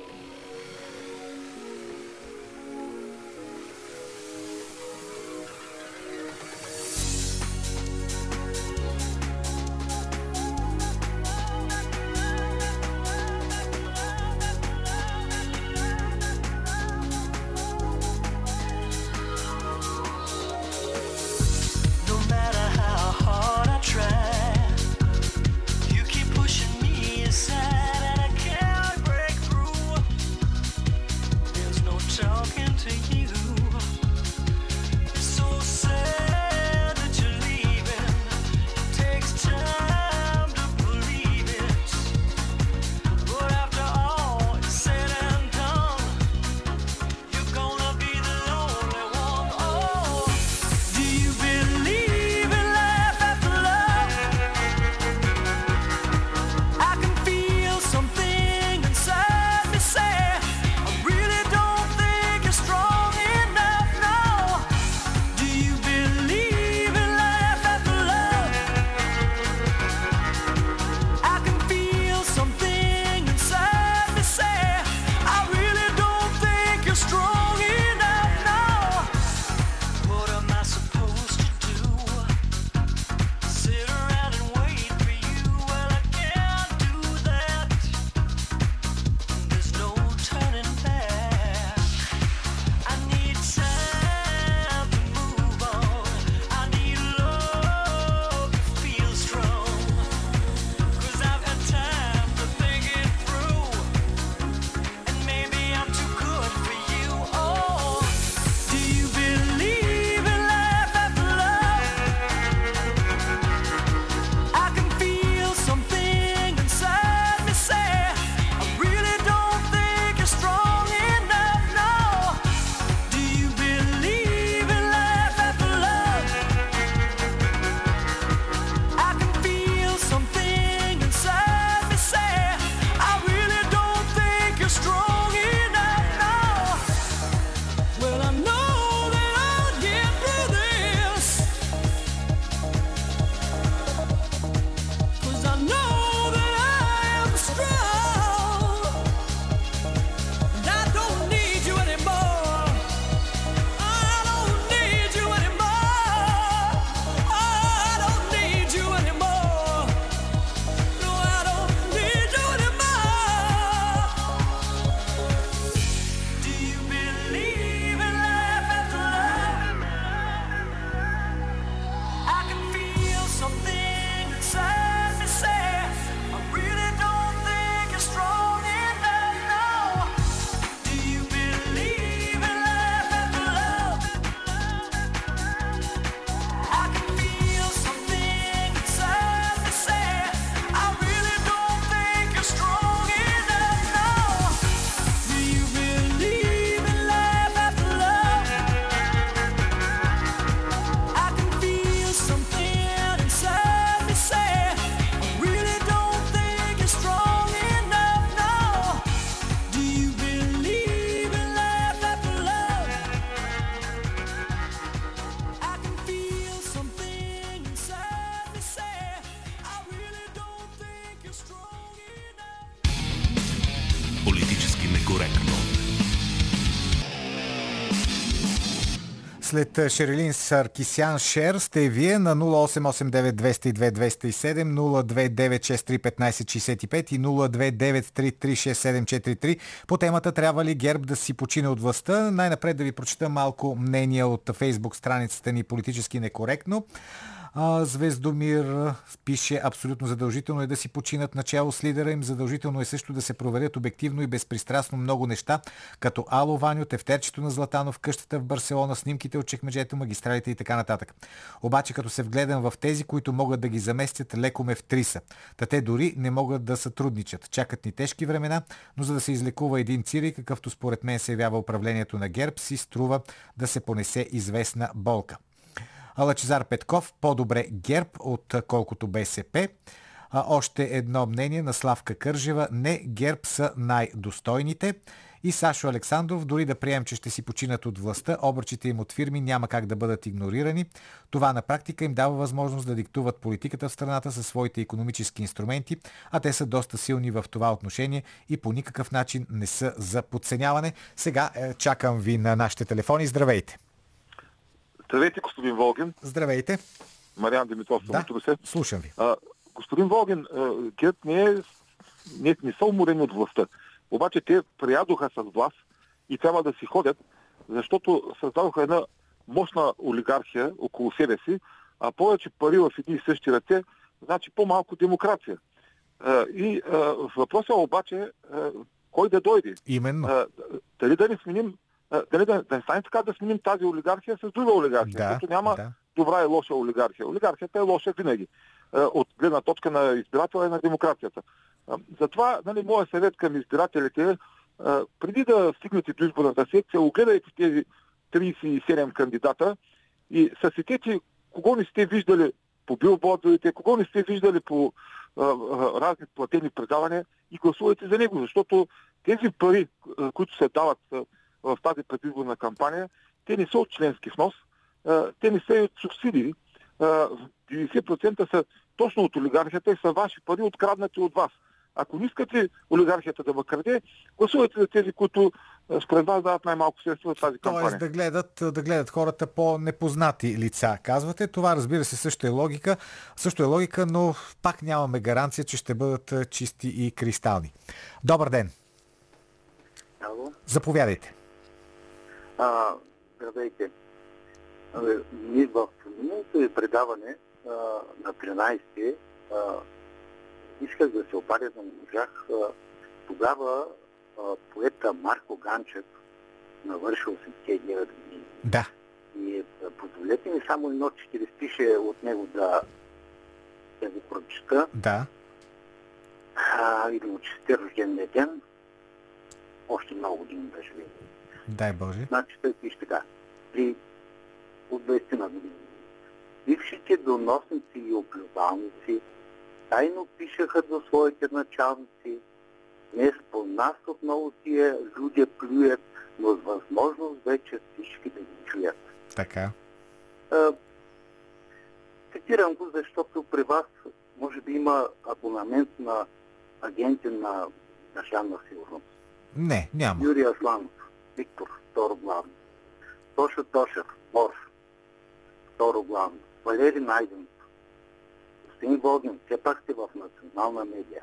След а, Шерелин Саркисян Шер сте вие на 0889-202-207, 029631565 и 029336743 по темата трябва ли ГЕРБ да си почине от властта. Най-напред да ви прочита малко мнение от фейсбук страницата ни политически некоректно. Звездомир пише абсолютно задължително е да си починат начало с лидера им. Задължително е също да се проверят обективно и безпристрастно много неща, като Ало Ваню, тефтерчето на Златанов, къщата в Барселона, снимките от чекмеджето, магистралите и така нататък. Обаче като се вгледам в тези, които могат да ги заместят, леко ме втриса. Та те дори не могат да сътрудничат. Чакат ни тежки времена, но за да се излекува един цири, какъвто според мен се явява управлението на ГЕРБ, си струва да се понесе известна болка. Лачезар Петков, по-добре ГЕРБ, отколкото БСП. А, още едно мнение на Славка Кържева. Не, ГЕРБ са най-достойните. И Сашо Александров, дори да прием, че ще си починат от властта, обръчите им от фирми няма как да бъдат игнорирани. Това на практика им дава възможност да диктуват политиката в страната със своите економически инструменти, а те са доста силни в това отношение и по никакъв начин не са за подценяване. Сега е, чакам ви на нашите телефони. Здравейте! Здравейте, господин Волгин. Здравейте! Мариан Димитров, Да, се. слушам ви. А, господин Волгин, ГЕРБ не, е, не, не са уморени от властта. Обаче те приядоха с власт и трябва да си ходят, защото създадоха една мощна олигархия около себе си, а повече пари в едни и същи ръце, значи по-малко демокрация. А, и а, въпросът обаче а, кой да дойде. Именно. А, дали да не сменим, дали да, да не стане така да сменим тази олигархия с друга олигархия, Да, защото няма да. добра и лоша олигархия. Олигархията е лоша винаги, а, от гледна точка на избирателя и на демокрацията. А, Затова, нали, моят съвет към избирателите е, преди да стигнете до изборната секция, огледайте тези 37 кандидата и съсетете кого не сте виждали по билбордовете, кого не сте виждали по а, а, разни платени предавания и гласувайте за него, защото тези пари, които се дават в тази предизборна кампания, те не са от членски внос, те не са и от субсидии. А, 90% са точно от олигархията и са ваши пари, откраднати от вас. Ако не искате олигархията да ме краде, гласувайте за тези, които според вас дават най-малко средства в тази кампания. Тоест да гледат, да гледат хората по непознати лица, казвате. Това разбира се също е логика, също е логика, но пак нямаме гаранция, че ще бъдат чисти и кристални. Добър ден! Ало. Заповядайте. А, здравейте. В миналото ви предаване а, на 13-ти а, исках да се обадя, но можах. А, тогава а, поета Марко Ганчев навърши 89 години. Да. И а, позволете ми само едно четири стише от него да, да го прочета Да. а, и да му чести рождения ден. Още много години да живее. Дай Боже. Значи той пише така. При от 20 на години. Бившите доносници и оплювалници тайно пишеха до своите началници. Днес по нас отново тия люди плюят, но с възможност вече всички да ги чуят. Така. А, цитирам го, защото при вас може би има абонамент на агенти на държавна сигурност. Не, няма. Юрий Асланов, Виктор, второ главно. Тошо Тошев, Морф, второ главно. Валери Найденов. Господин Волгин, все пак сте в национална медия.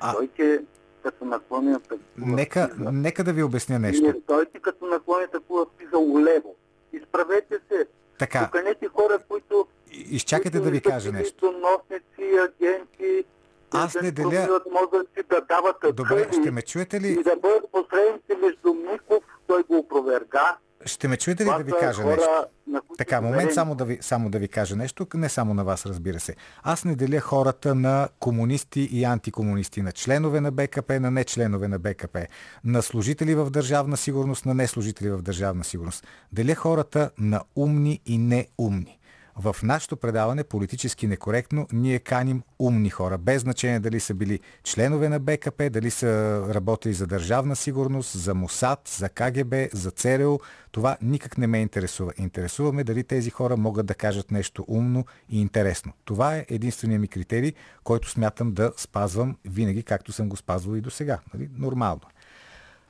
А- Стойте като наклонената кула Нека, пиза. нека да ви обясня нещо. Не стойте като наклонената кула пиза улево. Изправете се. Така, Поканете хора, които изчакайте които да ви кажа нещо. Доносници, агенти, Аз не деля- мозъци, да дават Добре, ще ме чуете ли? и да бъдат посредници между Миков, той го опроверга. Ще ме чуете ли да ви кажа хора, нещо? на Така, момент само да, ви, само да ви кажа нещо, не само на вас, разбира се. Аз не деля хората на комунисти и антикомунисти, на членове на БКП, на не членове на БКП, на служители в държавна сигурност, на не служители в държавна сигурност. Деля хората на умни и неумни. В нашето предаване политически некоректно ние каним умни хора, без значение дали са били членове на БКП, дали са работили за държавна сигурност, за МОСАД, за КГБ, за ЦРУ. Това никак не ме интересува. Интересуваме дали тези хора могат да кажат нещо умно и интересно. Това е единствения ми критерий, който смятам да спазвам винаги, както съм го спазвал и до сега. Нали? Нормално. е.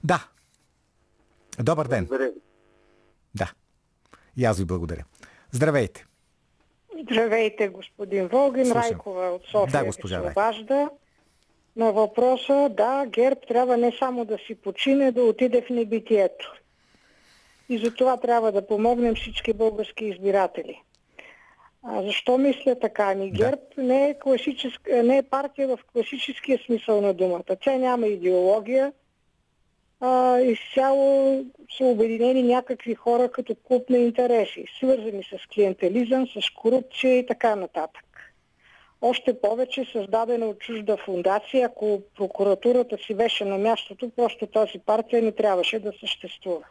Да. Добър ден. Благодаря. Да. И аз ви благодаря. Здравейте. Здравейте, господин Волгин. Слушам. Райкова от София Да, госпожа се обажда. На въпроса, да, ГЕРБ трябва не само да си почине, да отиде в небитието. И за това трябва да помогнем всички български избиратели. А защо мисля така? Ни Да. ГЕРБ не е, класическа, не е партия в класическия смисъл на думата. Тя няма идеология. А, изцяло са обединени някакви хора като клуб на интереси, свързани с клиентелизъм, с корупция и така нататък. Още повече създадена от чужда фундация, ако прокуратурата си беше на мястото, просто тази партия не трябваше да съществува.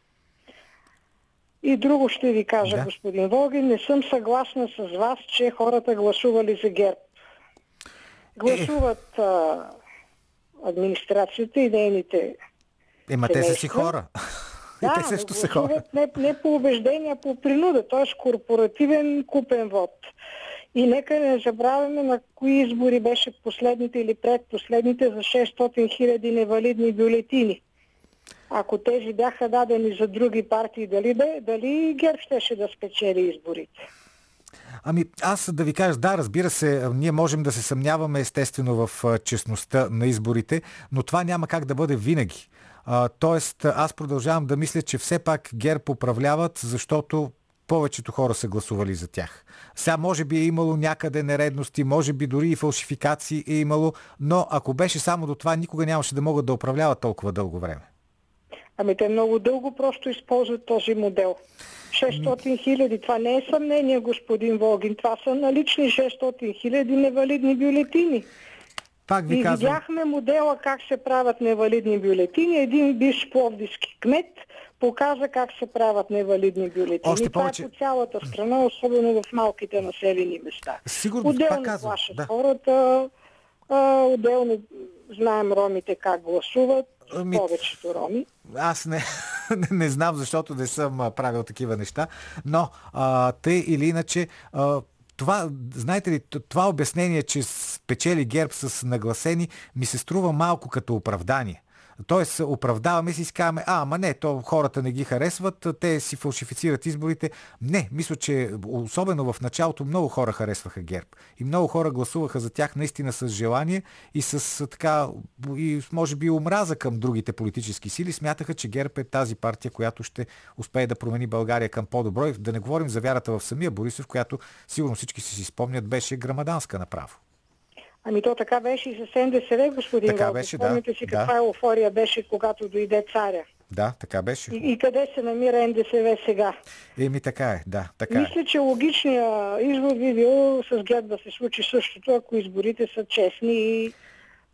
И друго ще ви кажа, Да. господин Волгин, не съм съгласна с вас, че хората гласували за ГЕРБ. Гласуват а, администрацията и нейните Ема те са си хора. И да, те също са хора. Не, не по убеждение, а по принуда, т.е. корпоративен купен вод. И нека не забравяме на кои избори беше последните или предпоследните за 600 хиляди невалидни бюлетини. Ако тези бяха дадени за други партии, дали, бе, дали ГЕРБ щеше да спечели изборите? Ами аз да ви кажа, да, разбира се, ние можем да се съмняваме естествено в честността на изборите, но това няма как да бъде винаги. Тоест, аз продължавам да мисля, че все пак ГЕРБ управляват, защото повечето хора са гласували за тях. Сега може би е имало някъде нередности, може би дори и фалшификации е имало, но ако беше само до това, никога нямаше да могат да управляват толкова дълго време. Ами те много дълго просто използват този модел. 600 хиляди, това не е съмнение, господин Волгин, това са налични 600 хиляди невалидни бюлетини. Пак ви И казвам, видяхме модела как се правят невалидни бюлетини. Един бивш пловдивски кмет показа как се правят невалидни бюлетини. Още Това повече- е по цялата страна, особено в малките населени места. Сигурно, пак Отделно казвам, плашат да. хората, а, отделно знаем ромите как гласуват, Ами, повечето роми. Аз не, не знам, защото не съм правил такива неща, но а, тъй или иначе, а, това, знаете ли, това обяснение, че спечели ГЕРБ с нагласени, ми се струва малко като оправдание. Тоест, оправдаваме си и си казваме, а, ама не, то хората не ги харесват, те си фалшифицират изборите. Не, мисля, че особено в началото много хора харесваха ГЕРБ. И много хора гласуваха за тях наистина с желание и с така, и може би омраза към другите политически сили. Смятаха, че ГЕРБ е тази партия, която ще успее да промени България към по-добро. И да не говорим за вярата в самия Борисов, която сигурно всички си си спомнят, беше грамаданска направо. Ами то така беше и с НДСВ, господин Така Волков. беше, да, си да. каква еуфория беше, когато дойде царя. Да, така беше. И, и къде се намира НДСВ сега? Еми така е, да, така е. Мисля, че логичният извод би бил с ГЕРБ да се случи същото, ако изборите са честни и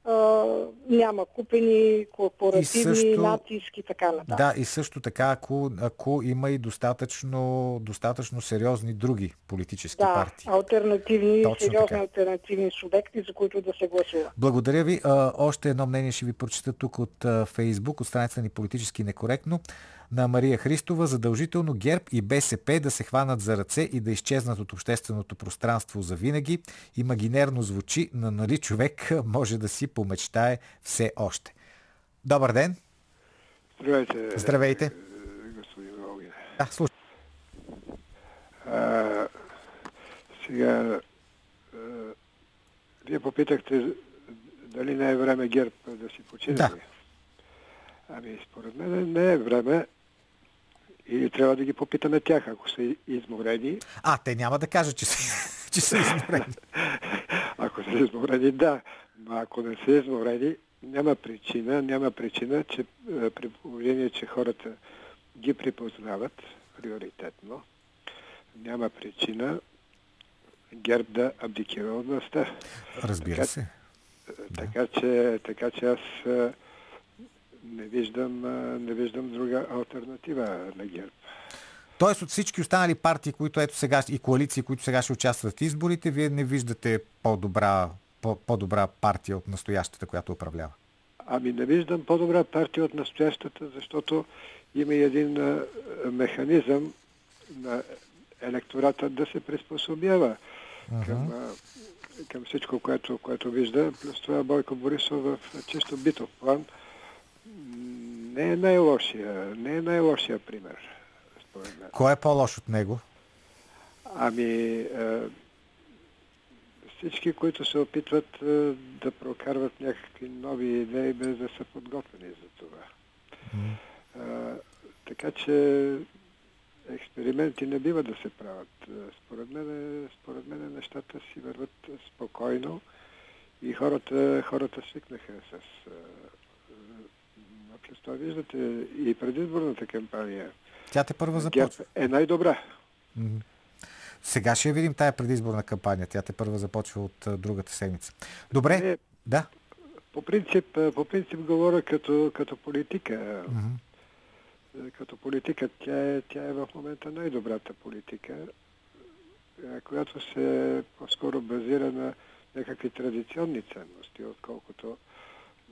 а, няма купени корпоративни И също- натиски и така нататък. Да, и също така, ако, ако има и достатъчно, достатъчно сериозни други политически Да, партии. альтернативни, Точно сериозни така. альтернативни субекти, за които да се гласува. Благодаря ви. А, още едно мнение ще ви прочета тук от а, Фейсбук, от страница ни политически некоректно на Мария Христова. Задължително ГЕРБ и БСП да се хванат за ръце и да изчезнат от общественото пространство за винаги. Имагинерно звучи, но нали човек може да си помечтае все още. Добър ден! Здравейте. Здравейте. Господин Волгин. Да, слушай. А, сега, а, вие попитахте дали не е време ГЕРБ да си почине. Да. Ами, според мен не е време. Или трябва да ги попитаме тях, ако са изморени. А, те няма да кажат, че са, че са изморени. Ако са изморени, да. Но ако не са изморени, няма причина, няма причина, че е, при положение, че хората ги припознават приоритетно, няма причина ГЕРБ да абдикира от властта. Разбира Така- се. Така че, така че аз е, не виждам, е, не виждам друга альтернатива на ГЕРБ. Тоест от всички останали партии, които ето сега и коалиции, които сега ще участват в изборите, вие не виждате по-добра, по- по-добра партия от настоящата, която управлява. Ами не виждам по-добра партия от настоящата, защото има и един а, механизъм на електората да се приспособява към, а, към всичко, което, което вижда. Плюс това Бойко Борисов в чисто битов план не е най-лошия, не е най-лошия пример. според мен. Кой е по-лош от него? Ами, е, всички, които се опитват е, да прокарват някакви нови идеи, без да са подготвени за това. Е, така че експерименти не бива да се правят. Е, Според мен, според мен нещата си върват спокойно и хората, хората свикнаха с... Плюс това виждате и предизборната кампания. Тя те ГЕРБ започва. е най-добра. Сега ще я видим тая предизборна кампания. Тя те първа започва от а, другата седмица. Добре, Не, да. По принцип, по принцип говоря като, като политика. Е, Като политика тя е, тя е в момента най-добрата политика, която се по-скоро базира на някакви традиционни ценности, отколкото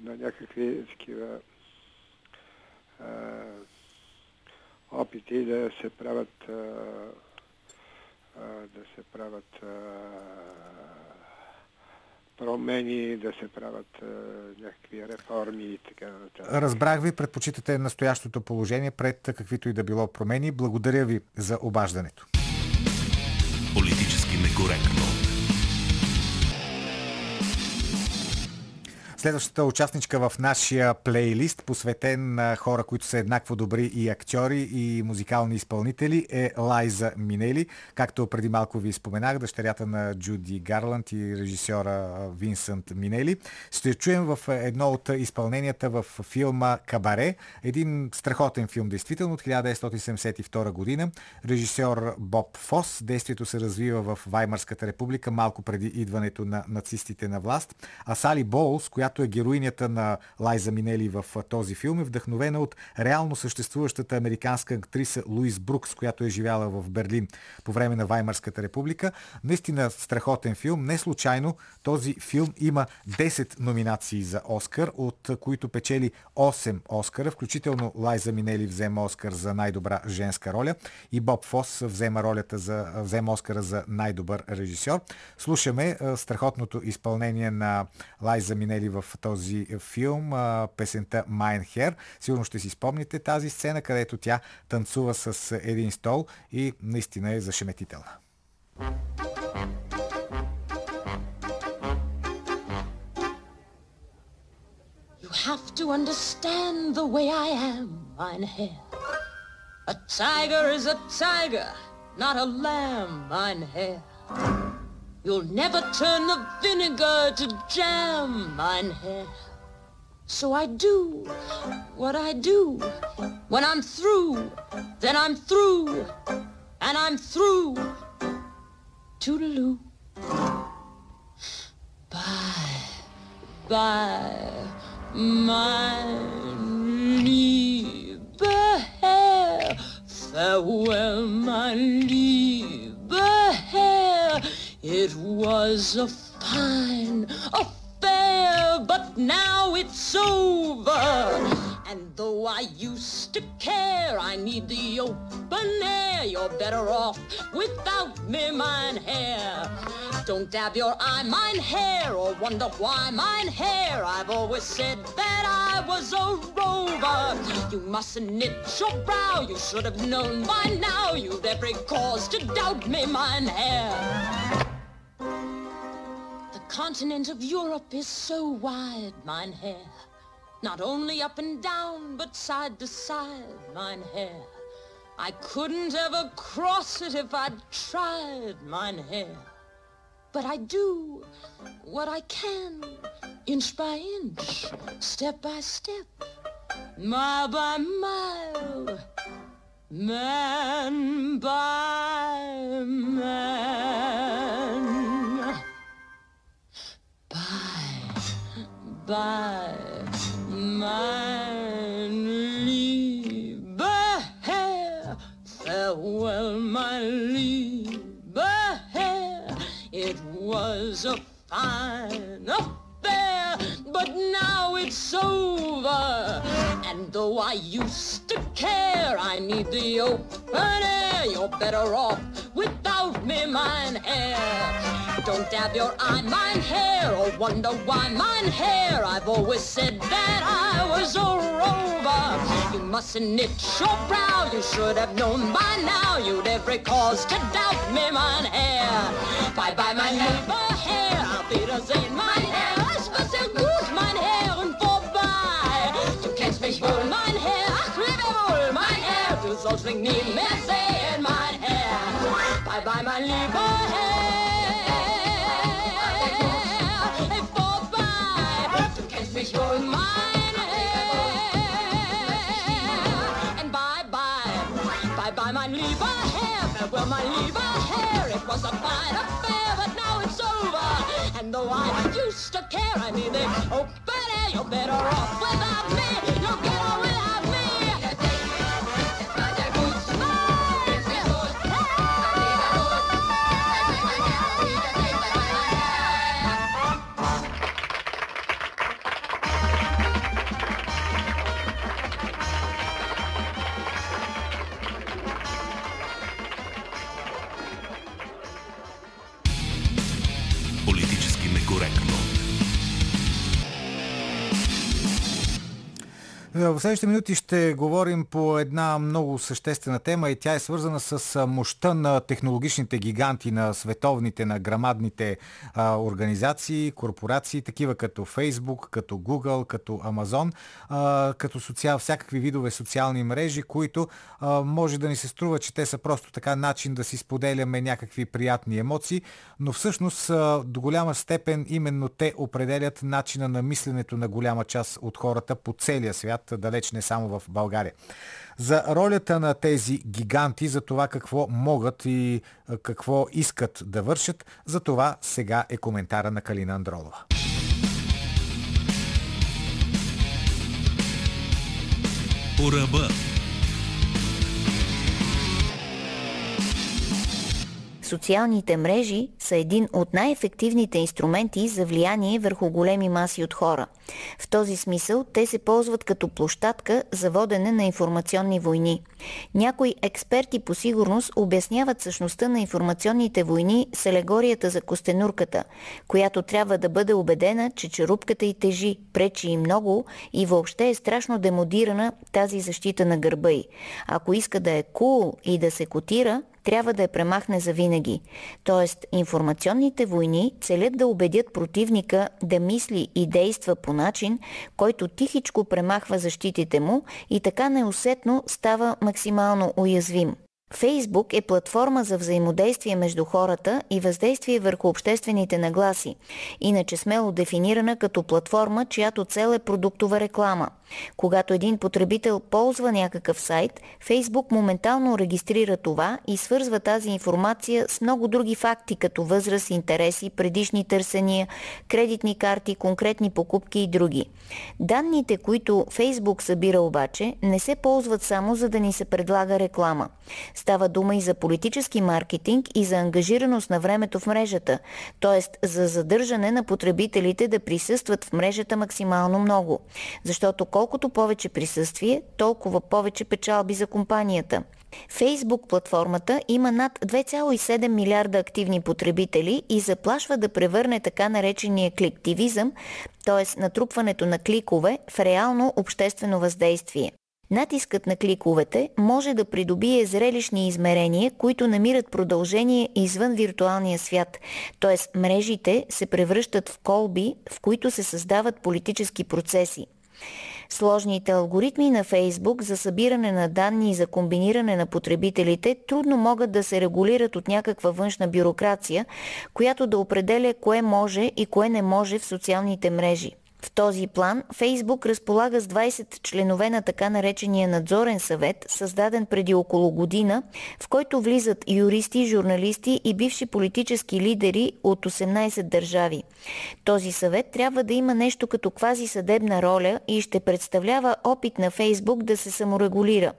на някакви такива опити да се правят а, а, да се правят а, промени, да се правят а, някакви реформи и така нататък. Разбрах ви, предпочитате настоящото положение пред каквито и да било промени. Благодаря ви за обаждането. Политически некоректно. Следващата участничка в нашия плейлист, посветен на хора, които са еднакво добри и актьори, и музикални изпълнители, е Лайза Минели. Както преди малко ви споменах, дъщерята на Джуди Гарланд и режисьора Винсент Минели. Ще чуем в едно от изпълненията в филма Кабаре. Един страхотен филм, действително, от 1972 година. Режисьор Боб Фос. Действието се развива в Ваймарската република малко преди идването на нацистите на власт. А Сали Боулс, която е героинята на Лайза Минели в този филм, е вдъхновена от реално съществуващата американска актриса Луис Брукс, която е живяла в Берлин по време на Ваймарската република. Наистина страхотен филм. Не случайно този филм има 10 номинации за Оскар, от които печели 8 Оскара, включително Лайза Минели взема Оскар за най-добра женска роля и Боб Фос взема ролята за, взема Оскара за най-добър режисьор. Слушаме страхотното изпълнение на Лайза Минели в този филм, песента Mein Hair. Сигурно ще си спомните тази сцена, където тя танцува с един стол и наистина е зашеметителна. Have to understand the way I am, mein Herr. A tiger is a tiger, not a lamb, mein Herr. You'll never turn the vinegar to jam, mein Herr. So I do what I do. When I'm through, then I'm through, and I'm through. Toodaloo. Bye, bye, mein lieber Herr. Farewell, lieber Herr. It was a fine affair, but now it's over. And though I used to care, I need the open air. You're better off without me, mine hair. Don't dab your eye, mine hair, or wonder why mine hair. I've always said that I was a rover. You mustn't knit your brow. You should have known by now. You've every cause to doubt me, mine hair. The continent of Europe is so wide, mine hair. Not only up and down, but side to side, mine hair. I couldn't ever cross it if I'd tried, mine hair. But I do what I can, inch by inch, step by step, mile by mile, man by man. Bye, bye, it's over. And though I used to care, I need the open air. You're better off without me, mine hair. Don't dab your eye, mine hair, or wonder why mine hair. I've always said that I was a rover. You mustn't knit your brow. You should have known by now. You'd every cause to doubt me, mein hair. Bye bye, mein lieber Herr. Auf Wiedersehen, mein Herr. Mich nie mehr sehen, mein Herr. Bye bye, mein lieber Herr. Vorbei. Du kennst mich wohl, mein Herr. And bye bye. Bye bye, mein lieber Herr. Farewell, mein lieber Herr. It was a fine affair, but now it's over. And though I used to care, I mean it. Oh, better, you're better off without me. В следващите минути ще говорим по една много съществена тема и тя е свързана с мощта на технологичните гиганти, на световните, на грамадните а, организации, корпорации, такива като Facebook, като Google, като Amazon, а, като социал, всякакви видове социални мрежи, които а, може да ни се струва, че те са просто така начин да си споделяме някакви приятни емоции, но всъщност а, до голяма степен именно те определят начина на мисленето на голяма част от хората по целия свят, далеч не само в България. За ролята на тези гиганти, за това какво могат и какво искат да вършат, за това сега е коментара на Калина Андролова. По ръба. Социалните мрежи са един от най-ефективните инструменти за влияние върху големи маси от хора. В този смисъл те се ползват като площадка за водене на информационни войни. Някои експерти по сигурност обясняват същността на информационните войни с алегорията за костенурката, която трябва да бъде убедена, че черупката й тежи, пречи и много и въобще е страшно демодирана тази защита на гърба й. Ако иска да е кул cool и да се котира, трябва да я премахне завинаги. Тоест, информационните войни целят да убедят противника да мисли и действа по начин, който тихичко премахва защитите му и така неусетно става максимално уязвим. Фейсбук е платформа за взаимодействие между хората и въздействие върху обществените нагласи, иначе смело дефинирана като платформа, чиято цел е продуктова реклама. Когато един потребител ползва някакъв сайт, Фейсбук моментално регистрира това и свързва тази информация с много други факти, като възраст, интереси, предишни търсения, кредитни карти, конкретни покупки и други. Данните, които Фейсбук събира обаче, не се ползват само за да ни се предлага реклама. Става дума и за политически маркетинг и за ангажираност на времето в мрежата, т.е. за задържане на потребителите да присъстват в мрежата максимално много. Защото колкото повече присъствие, толкова повече печалби за компанията. Фейсбук платформата има над 2,7 милиарда активни потребители и заплашва да превърне така наречения кликтивизъм, т.е. натрупването на кликове, в реално обществено въздействие. Натискът на кликовете може да придобие зрелищни измерения, които намират продължение извън виртуалния свят, т.е. мрежите се превръщат в колби, в които се създават политически процеси. Сложните алгоритми на Фейсбук за събиране на данни и за комбиниране на потребителите трудно могат да се регулират от някаква външна бюрокрация, която да определя кое може и кое не може в социалните мрежи. В този план Фейсбук разполага с 20 членове на така наречения надзорен съвет, създаден преди около година, в който влизат юристи, журналисти и бивши политически лидери от 18 държави. Този съвет трябва да има нещо като квази съдебна роля и ще представлява опит на Фейсбук да се саморегулира.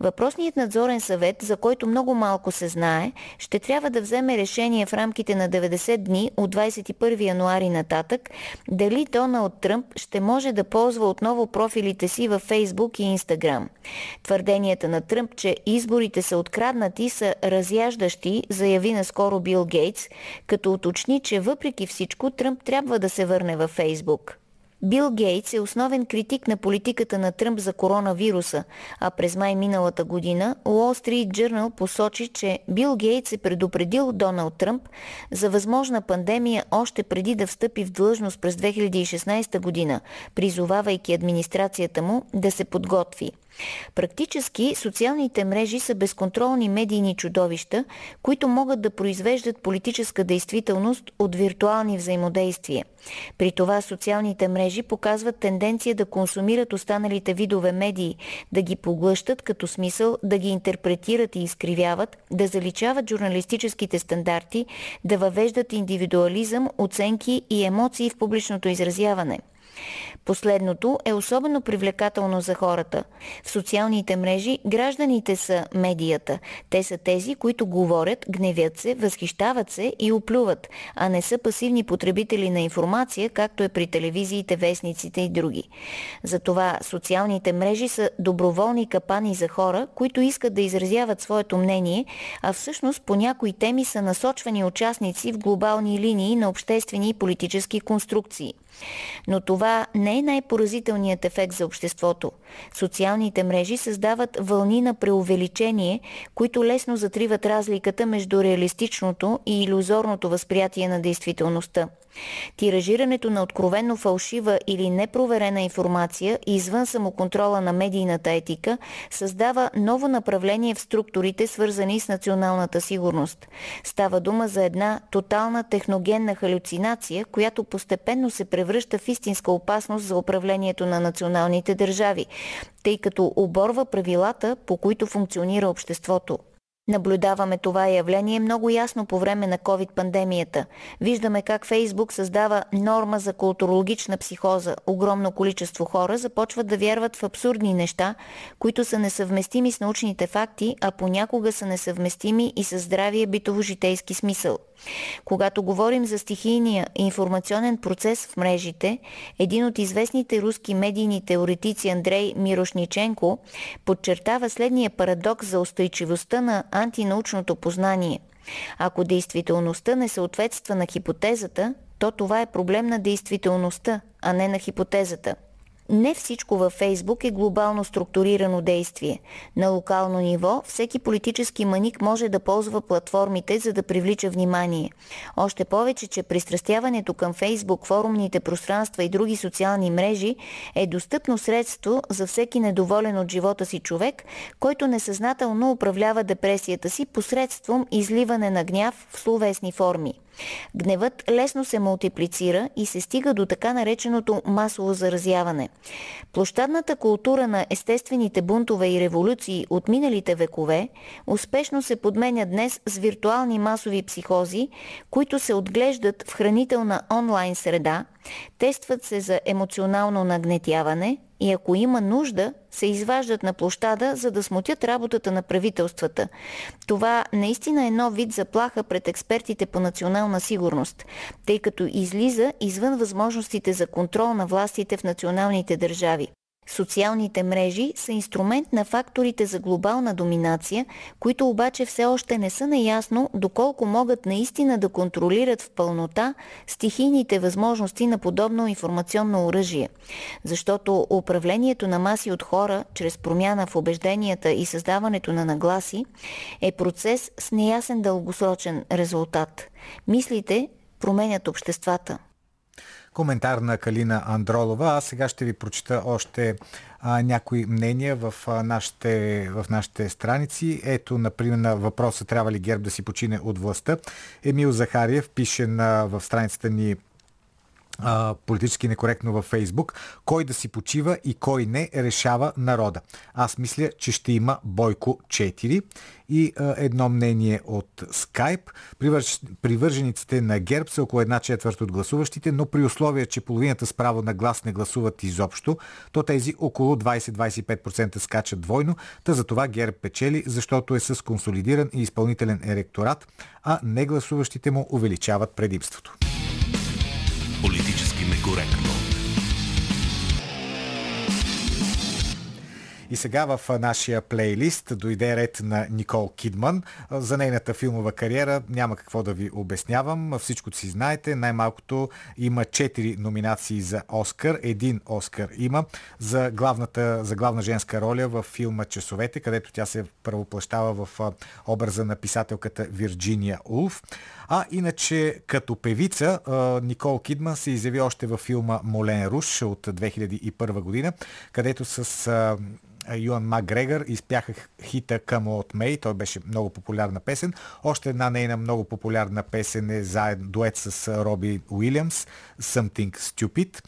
Въпросният надзорен съвет, за който много малко се знае, ще трябва да вземе решение в рамките на 90 дни от 21 януари нататък дали Доналд Тръмп ще може да ползва отново профилите си във Фейсбук и Инстаграм. Твърденията на Тръмп, че изборите са откраднати, са разяждащи, заяви наскоро Бил Гейтс, като уточни, че въпреки всичко Тръмп трябва да се върне във Фейсбук. Бил Гейтс е основен критик на политиката на Тръмп за коронавируса, а през май миналата година Wall Street Journal посочи, че Бил Гейтс е предупредил Доналд Тръмп за възможна пандемия още преди да встъпи в длъжност през 2016 година, призовавайки администрацията му да се подготви. Практически социалните мрежи са безконтролни медийни чудовища, които могат да произвеждат политическа действителност от виртуални взаимодействия. При това социалните мрежи показват тенденция да консумират останалите видове медии, да ги поглъщат като смисъл, да ги интерпретират и изкривяват, да заличават журналистическите стандарти, да въвеждат индивидуализъм, оценки и емоции в публичното изразяване – Последното е особено привлекателно за хората. В социалните мрежи гражданите са медията. Те са тези, които говорят, гневят се, възхищават се и оплюват, а не са пасивни потребители на информация, както е при телевизиите, вестниците и други. Затова социалните мрежи са доброволни капани за хора, които искат да изразяват своето мнение, а всъщност по някои теми са насочвани участници в глобални линии на обществени и политически конструкции. Но това не е най-поразителният ефект за обществото. Социалните мрежи създават вълни на преувеличение, които лесно затриват разликата между реалистичното и иллюзорното възприятие на действителността. Тиражирането на откровенно фалшива или непроверена информация извън самоконтрола на медийната етика създава ново направление в структурите, свързани с националната сигурност. Става дума за една тотална техногенна халюцинация, която постепенно се превръща в истинска опасност за управлението на националните държави, тъй като оборва правилата, по които функционира обществото. Наблюдаваме това явление много ясно по време на COVID-пандемията. Виждаме как Фейсбук създава норма за културологична психоза. Огромно количество хора започват да вярват в абсурдни неща, които са несъвместими с научните факти, а понякога са несъвместими и с здравия битово-житейски смисъл. Когато говорим за стихийния информационен процес в мрежите, един от известните руски медийни теоретици Андрей Мирошниченко подчертава следния парадокс за устойчивостта на антинаучното познание. Ако действителността не съответства на хипотезата, то това е проблем на действителността, а не на хипотезата – не всичко във Фейсбук е глобално структурирано действие. На локално ниво всеки политически маник може да ползва платформите, за да привлича внимание. Още повече, че пристрастяването към Фейсбук, форумните пространства и други социални мрежи е достъпно средство за всеки недоволен от живота си човек, който несъзнателно управлява депресията си посредством изливане на гняв в словесни форми. Гневът лесно се мултиплицира и се стига до така нареченото масово заразяване. Площадната култура на естествените бунтове и революции от миналите векове успешно се подменя днес с виртуални масови психози, които се отглеждат в хранителна онлайн среда, тестват се за емоционално нагнетяване и ако има нужда, се изваждат на площада, за да смутят работата на правителствата. Това наистина е нов вид заплаха пред експертите по национална сигурност, тъй като излиза извън възможностите за контрол на властите в националните държави. Социалните мрежи са инструмент на факторите за глобална доминация, които обаче все още не са наясно доколко могат наистина да контролират в пълнота стихийните възможности на подобно информационно оръжие. Защото управлението на маси от хора, чрез промяна в убежденията и създаването на нагласи, е процес с неясен дългосрочен резултат. Мислите променят обществата коментар на Калина Андролова. Аз сега ще ви прочита още а, някои мнения в, а, нашите, в нашите страници. Ето, например, на въпроса трябва ли ГЕРБ да си почине от властта. Емил Захариев пише на, в страницата ни а, политически некоректно във Фейсбук, кой да си почива и кой не решава народа. Аз мисля, че ще има Бойко 4 и а, едно мнение от Skype. Привърж, привържениците на ГЕРБ са около една четвърт от гласуващите, но при условие, че половината с право на глас не гласуват изобщо, то тези около 20-25% скачат двойно, та за това ГЕРБ печели, защото е с консолидиран и изпълнителен еректорат, а негласуващите му увеличават предимството. Политически некоректно. И сега в нашия плейлист дойде ред на Никол Кидман. За нейната филмова кариера няма какво да ви обяснявам. Всичко си знаете. Най-малкото има 4 номинации за Оскар. Един Оскар има за, главната, за главна женска роля в филма Часовете, където тя се правоплащава в образа на писателката Вирджиния Улф. А иначе като певица Никол Кидман се изяви още във филма Молен Руш от 2001 година, където с Юан Макгрегор изпяха хита Come Out May. Той беше много популярна песен. Още една нейна много популярна песен е заедно дует с Роби Уилямс Something Stupid.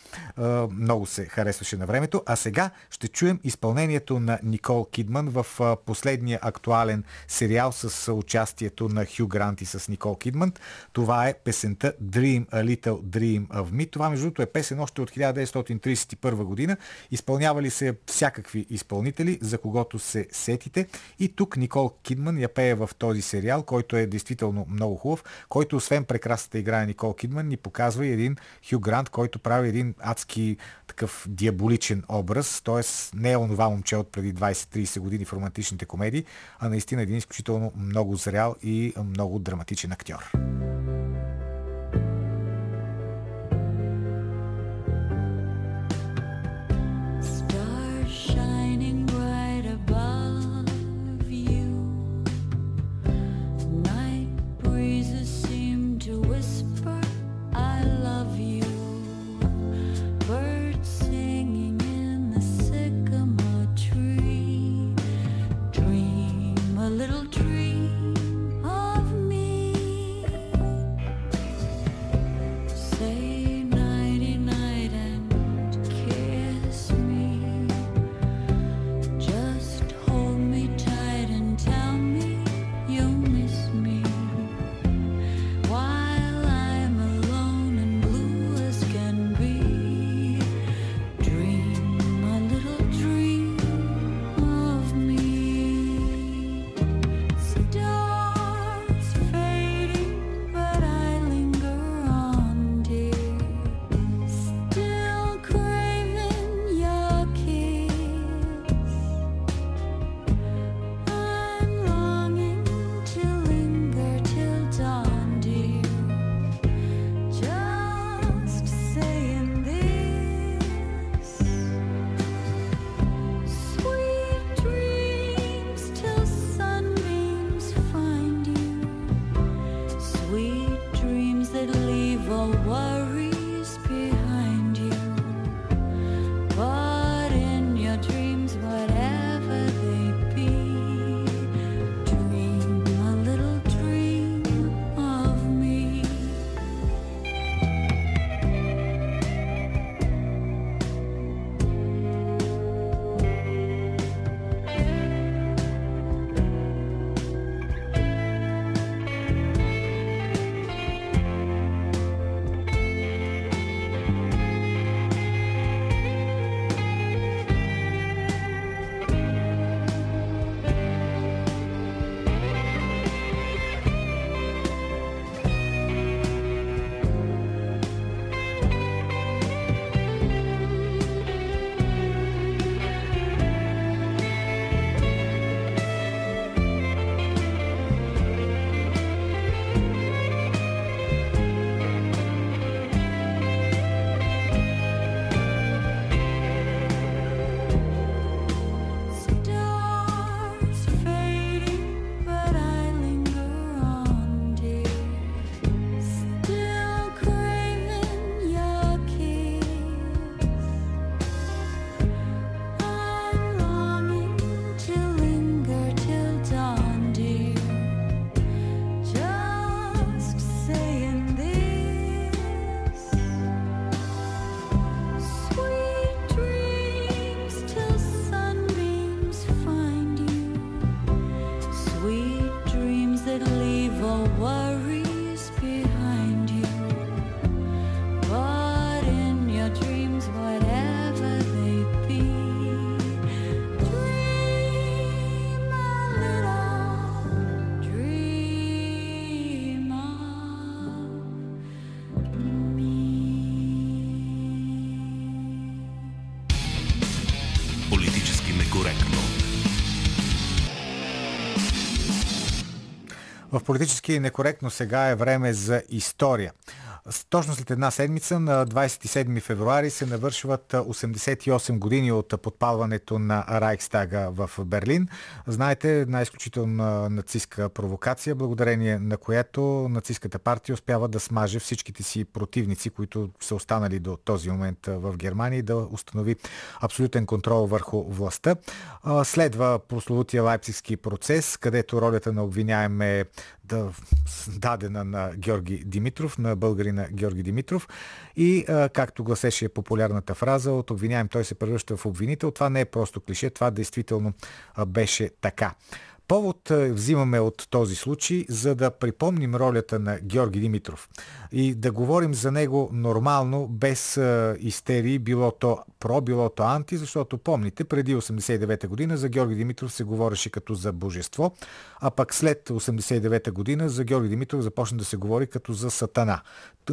Много се харесваше на времето. А сега ще чуем изпълнението на Никол Кидман в последния актуален сериал с участието на Хю Грант и с Никол Кидман. Това е песента Dream a Little Dream of Me. Това между другото е песен още от 1931 година. Изпълнявали се всякакви изпълнители, за когото се сетите. И тук Никол Кидман я пее в този сериал, който е действително много хубав, който освен прекрасната игра на Никол Кидман ни показва и един Хю Грант, който прави един адски такъв диаболичен образ, т.е. не е онова момче от преди 20-30 години в романтичните комедии, а наистина един изключително много зрял и много драматичен актьор. Политически некоректно сега е време за история. Точно след една седмица, на 27 февруари, се навършват 88 години от подпалването на Райхстага в Берлин. Знаете, една изключителна нацистска провокация, благодарение на която нацистската партия успява да смаже всичките си противници, които са останали до този момент в Германия и да установи абсолютен контрол върху властта. Следва прословутия лайпцигски процес, където ролята на обвиняем е да, дадена на Георги Димитров, на българина Георги Димитров. И, а, както гласеше популярната фраза, от обвиняем той се превръща в обвинител. Това не е просто клише, това действително а, беше така. Повод е, взимаме от този случай, за да припомним ролята на Георги Димитров и да говорим за него нормално, без е, истерии, било то про, било то анти, защото помните, преди 89-та година за Георги Димитров се говореше като за божество, а пък след 89-та година за Георги Димитров започна да се говори като за сатана.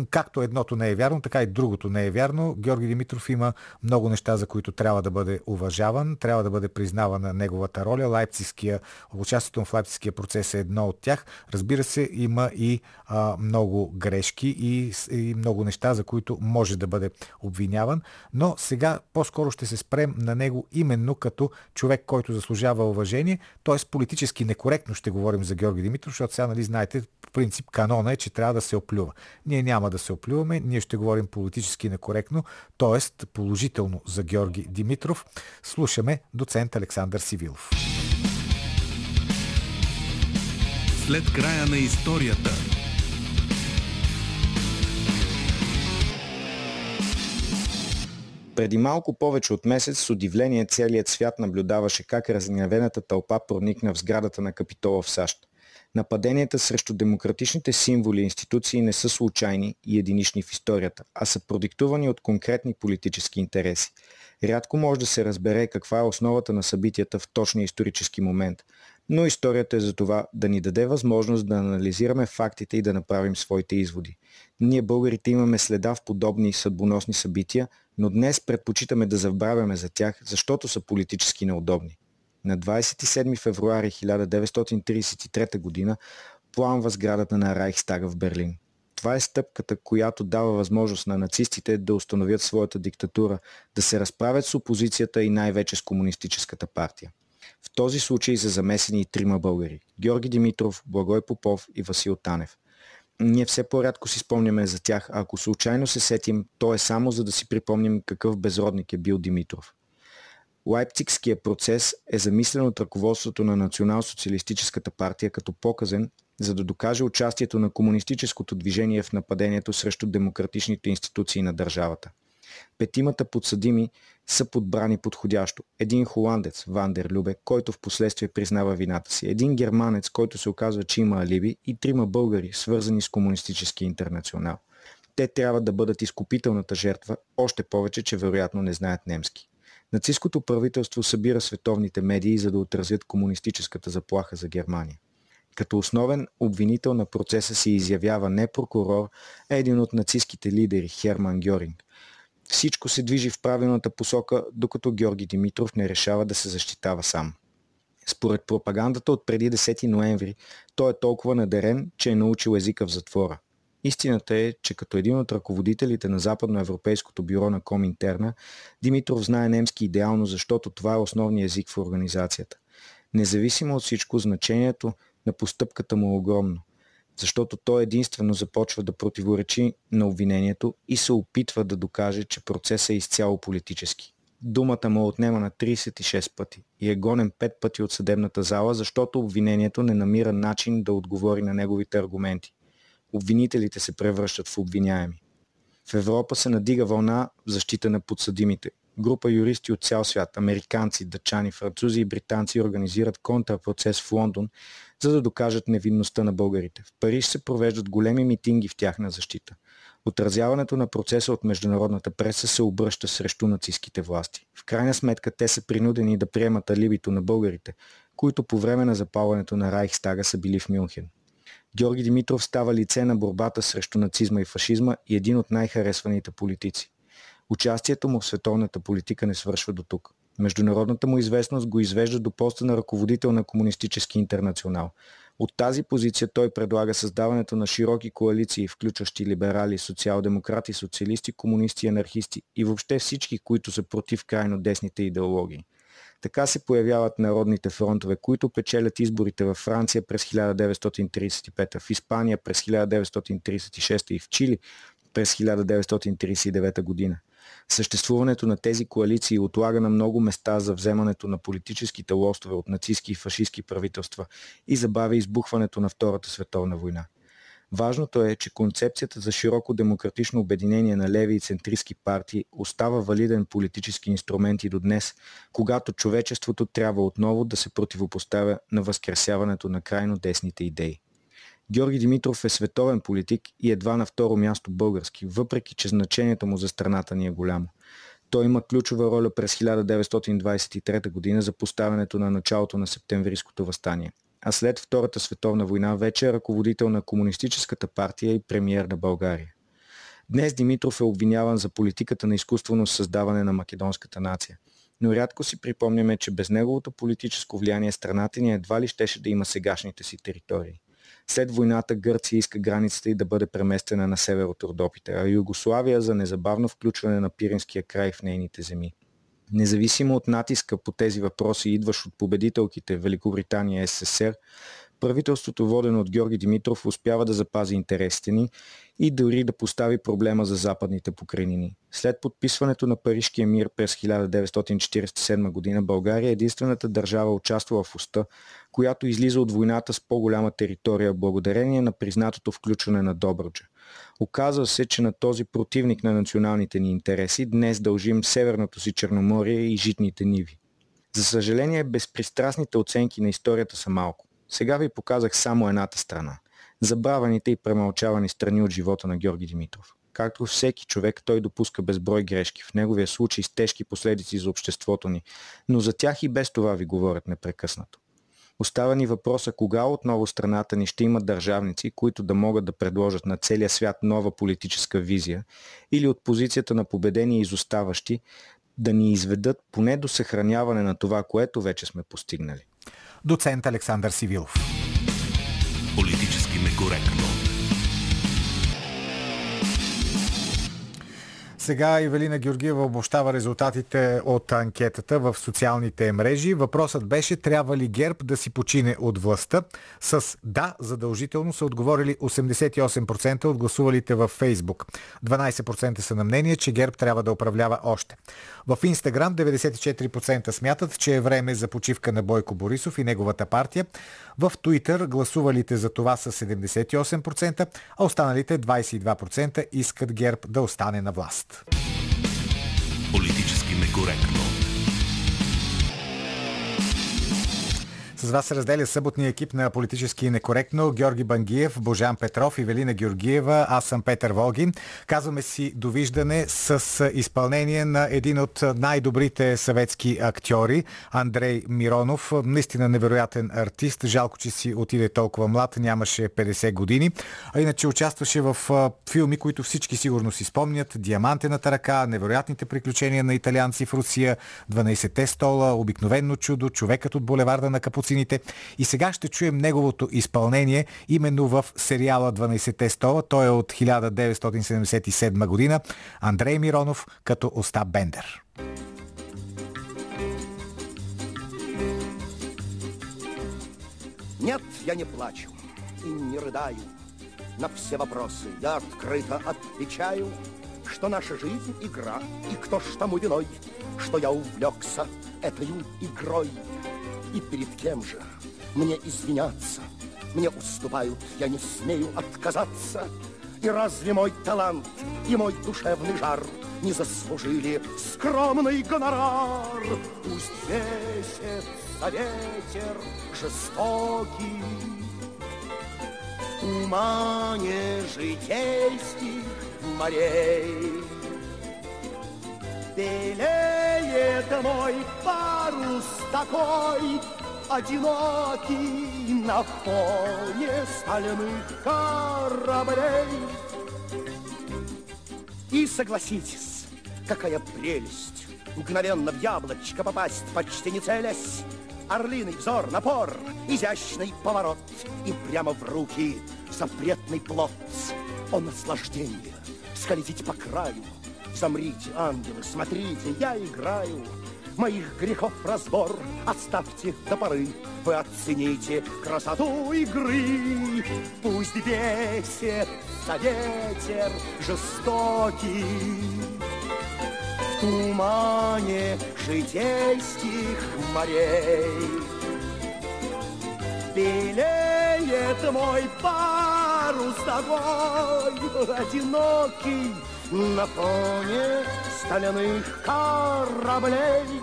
Както едното не е вярно, така и другото не е вярно. Георги Димитров има много неща, за които трябва да бъде уважаван, трябва да бъде признавана неговата роля. Лайпцигския участието в Лайпцигския процес е едно от тях. Разбира се, има и а, много грешки и, и много неща, за които може да бъде обвиняван, но сега по-скоро ще се спрем на него именно като човек, който заслужава уважение, т.е. политически некоректно ще говорим за Георги Димитров, защото сега, нали, знаете, принцип канона е, че трябва да се оплюва. Ние няма да се оплюваме, ние ще говорим политически некоректно, т.е. положително за Георги Димитров. Слушаме доцент Александър Сивилов. След края на историята. Преди малко повече от месец с удивление целият свят наблюдаваше как разгневената тълпа проникна в сградата на Капитола в САЩ. Нападенията срещу демократичните символи и институции не са случайни и единични в историята, а са продиктувани от конкретни политически интереси. Рядко може да се разбере каква е основата на събитията в точния исторически момент, но историята е за това да ни даде възможност да анализираме фактите и да направим своите изводи. Ние българите имаме следа в подобни съдбоносни събития, но днес предпочитаме да забравяме за тях, защото са политически неудобни. На 27 февруари 1933 г. пламва сградата на Райхстага в Берлин. Това е стъпката, която дава възможност на нацистите да установят своята диктатура, да се разправят с опозицията и най-вече с комунистическата партия. В този случай са замесени и трима българи – Георги Димитров, Благой Попов и Васил Танев. Ние все по-рядко си спомняме за тях, а ако случайно се сетим, то е само за да си припомним какъв безродник е бил Димитров. Лайпцигския процес е замислен от ръководството на Национал-социалистическата партия като показен, за да докаже участието на комунистическото движение в нападението срещу демократичните институции на държавата. Петимата подсъдими са подбрани подходящо. Един холандец, Вандер Любе, който в последствие признава вината си. Един германец, който се оказва, че има алиби и трима българи, свързани с комунистически интернационал. Те трябва да бъдат изкупителната жертва, още повече, че вероятно не знаят немски. Нацистското правителство събира световните медии, за да отразят комунистическата заплаха за Германия. Като основен обвинител на процеса се изявява не прокурор, а един от нацистските лидери Херман Гьоринг. Всичко се движи в правилната посока, докато Георги Димитров не решава да се защитава сам. Според пропагандата от преди 10 ноември, той е толкова надерен, че е научил езика в затвора. Истината е, че като един от ръководителите на Западноевропейското бюро на Коминтерна, Димитров знае немски идеално, защото това е основният език в организацията. Независимо от всичко, значението на постъпката му е огромно, защото той единствено започва да противоречи на обвинението и се опитва да докаже, че процесът е изцяло политически. Думата му отнема на 36 пъти и е гонен 5 пъти от съдебната зала, защото обвинението не намира начин да отговори на неговите аргументи. Обвинителите се превръщат в обвиняеми. В Европа се надига вълна в защита на подсъдимите. Група юристи от цял свят, американци, дъчани, французи и британци организират контрпроцес в Лондон, за да докажат невинността на българите. В Париж се провеждат големи митинги в тяхна защита. Отразяването на процеса от международната преса се обръща срещу нацистските власти. В крайна сметка те са принудени да приемат алибито на българите, които по време на запалването на Райхстага са били в Мюнхен. Георги Димитров става лице на борбата срещу нацизма и фашизма и един от най-харесваните политици. Участието му в световната политика не свършва до тук. Международната му известност го извежда до поста на ръководител на Комунистически интернационал. От тази позиция той предлага създаването на широки коалиции, включващи либерали, социал-демократи, социалисти, комунисти, анархисти и въобще всички, които са против крайно десните идеологии. Така се появяват народните фронтове, които печелят изборите във Франция през 1935, в Испания през 1936 и в Чили през 1939 година. Съществуването на тези коалиции отлага на много места за вземането на политическите лостове от нацистски и фашистски правителства и забавя избухването на Втората световна война. Важното е, че концепцията за широко демократично обединение на леви и центристски партии остава валиден политически инструмент и до днес, когато човечеството трябва отново да се противопоставя на възкресяването на крайно десните идеи. Георги Димитров е световен политик и едва на второ място български, въпреки че значението му за страната ни е голямо. Той има ключова роля през 1923 година за поставянето на началото на септемврийското възстание. А след Втората световна война вече е ръководител на Комунистическата партия и премиер на България. Днес Димитров е обвиняван за политиката на изкуствено създаване на македонската нация. Но рядко си припомняме, че без неговото политическо влияние страната ни едва ли щеше да има сегашните си територии. След войната Гърция иска границата и да бъде преместена на север от Родопите, а Югославия за незабавно включване на Пиринския край в нейните земи. Независимо от натиска по тези въпроси, идващ от победителките Великобритания и СССР, правителството, водено от Георги Димитров, успява да запази интересите ни и дори да постави проблема за западните покрайнини. След подписването на Парижкия мир през 1947 година, България е единствената държава участвала в уста, която излиза от войната с по-голяма територия благодарение на признатото включване на Добруджа. Оказва се, че на този противник на националните ни интереси днес дължим Северното си Черноморие и житните ниви. За съжаление, безпристрастните оценки на историята са малко. Сега ви показах само едната страна. Забравените и премълчавани страни от живота на Георги Димитров. Както всеки човек, той допуска безброй грешки, в неговия случай с тежки последици за обществото ни, но за тях и без това ви говорят непрекъснато. Остава ни въпроса кога отново страната ни ще има държавници, които да могат да предложат на целия свят нова политическа визия или от позицията на победени изоставащи да ни изведат поне до съхраняване на това, което вече сме постигнали. Доцент Александър Сивилов. Политически некоректно. Сега Ивелина Георгиева обобщава резултатите от анкетата в социалните мрежи. Въпросът беше трябва ли ГЕРБ да си почине от властта? С да, задължително са отговорили 88% от гласувалите във Фейсбук. 12% са на мнение, че ГЕРБ трябва да управлява още. В Инстаграм 94% смятат, че е време за почивка на Бойко Борисов и неговата партия. В Туитър гласувалите за това са 78%, а останалите 22% искат ГЕРБ да остане на власт. Политически некоректно. С вас се разделя съботния екип на Политически некоректно Георги Бангиев, Божан Петров, Ивелина Георгиева, аз съм Петър Волгин. Казваме си довиждане с изпълнение на един от най-добрите съветски актьори, Андрей Миронов. Наистина невероятен артист. Жалко, че си отиде толкова млад, нямаше 50 години. А иначе участваше в филми, които всички сигурно си спомнят. Диамантената ръка, невероятните приключения на италианци в Русия, 12-те стола, обикновено чудо, човекът от булеварда на капуцините. И сега ще чуем неговото изпълнение именно в сериала 12-те стола. Той е от 1977 година. Андрей Миронов като Остап Бендер. Нет, я не плачу и не рыдаю. На все вопросы я открыто отвечаю, что наша жизнь — игра, и кто ж тому виной, что я увлекся этой игрой. И перед кем же мне извиняться? Мне уступают, я не смею отказаться. И разве мой талант и мой душевный жар не заслужили скромный гонорар? Пусть весится ветер жестокий, в тумане житейских морей. Белеет мой парус такой, одинокий на фоне стальных кораблей. И согласитесь, какая прелесть, мгновенно в яблочко попасть, почти не целясь, Орлиный взор, напор, изящный поворот И прямо в руки запретный плод О наслаждение, скользить по краю Замрите, ангелы, смотрите, я играю. Моих грехов разбор оставьте до поры. Вы оцените красоту игры. Пусть бесится ветер жестокий. В тумане житейских морей Белеет мой парус тобой Одинокий на фоне стальных кораблей.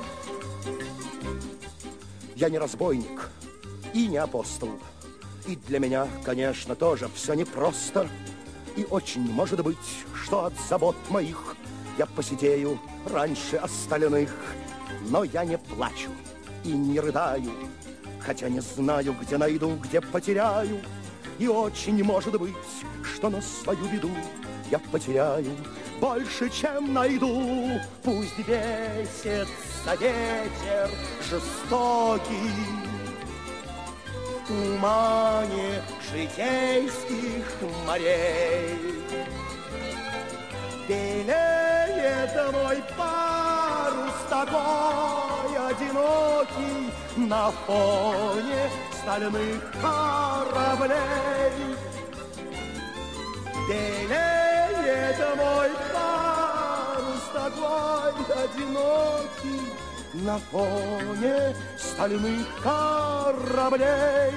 Я не разбойник и не апостол. И для меня, конечно, тоже все непросто. И очень может быть, что от забот моих я посидею раньше остальных. Но я не плачу и не рыдаю, хотя не знаю, где найду, где потеряю. И очень может быть, что на свою беду я потеряю больше, чем найду. Пусть бесится ветер жестокий тумане житейских морей. Белеет мой парус такой одинокий на фоне стальных кораблей. Белеет мой парус такой одинокий. На фоне стальных кораблей.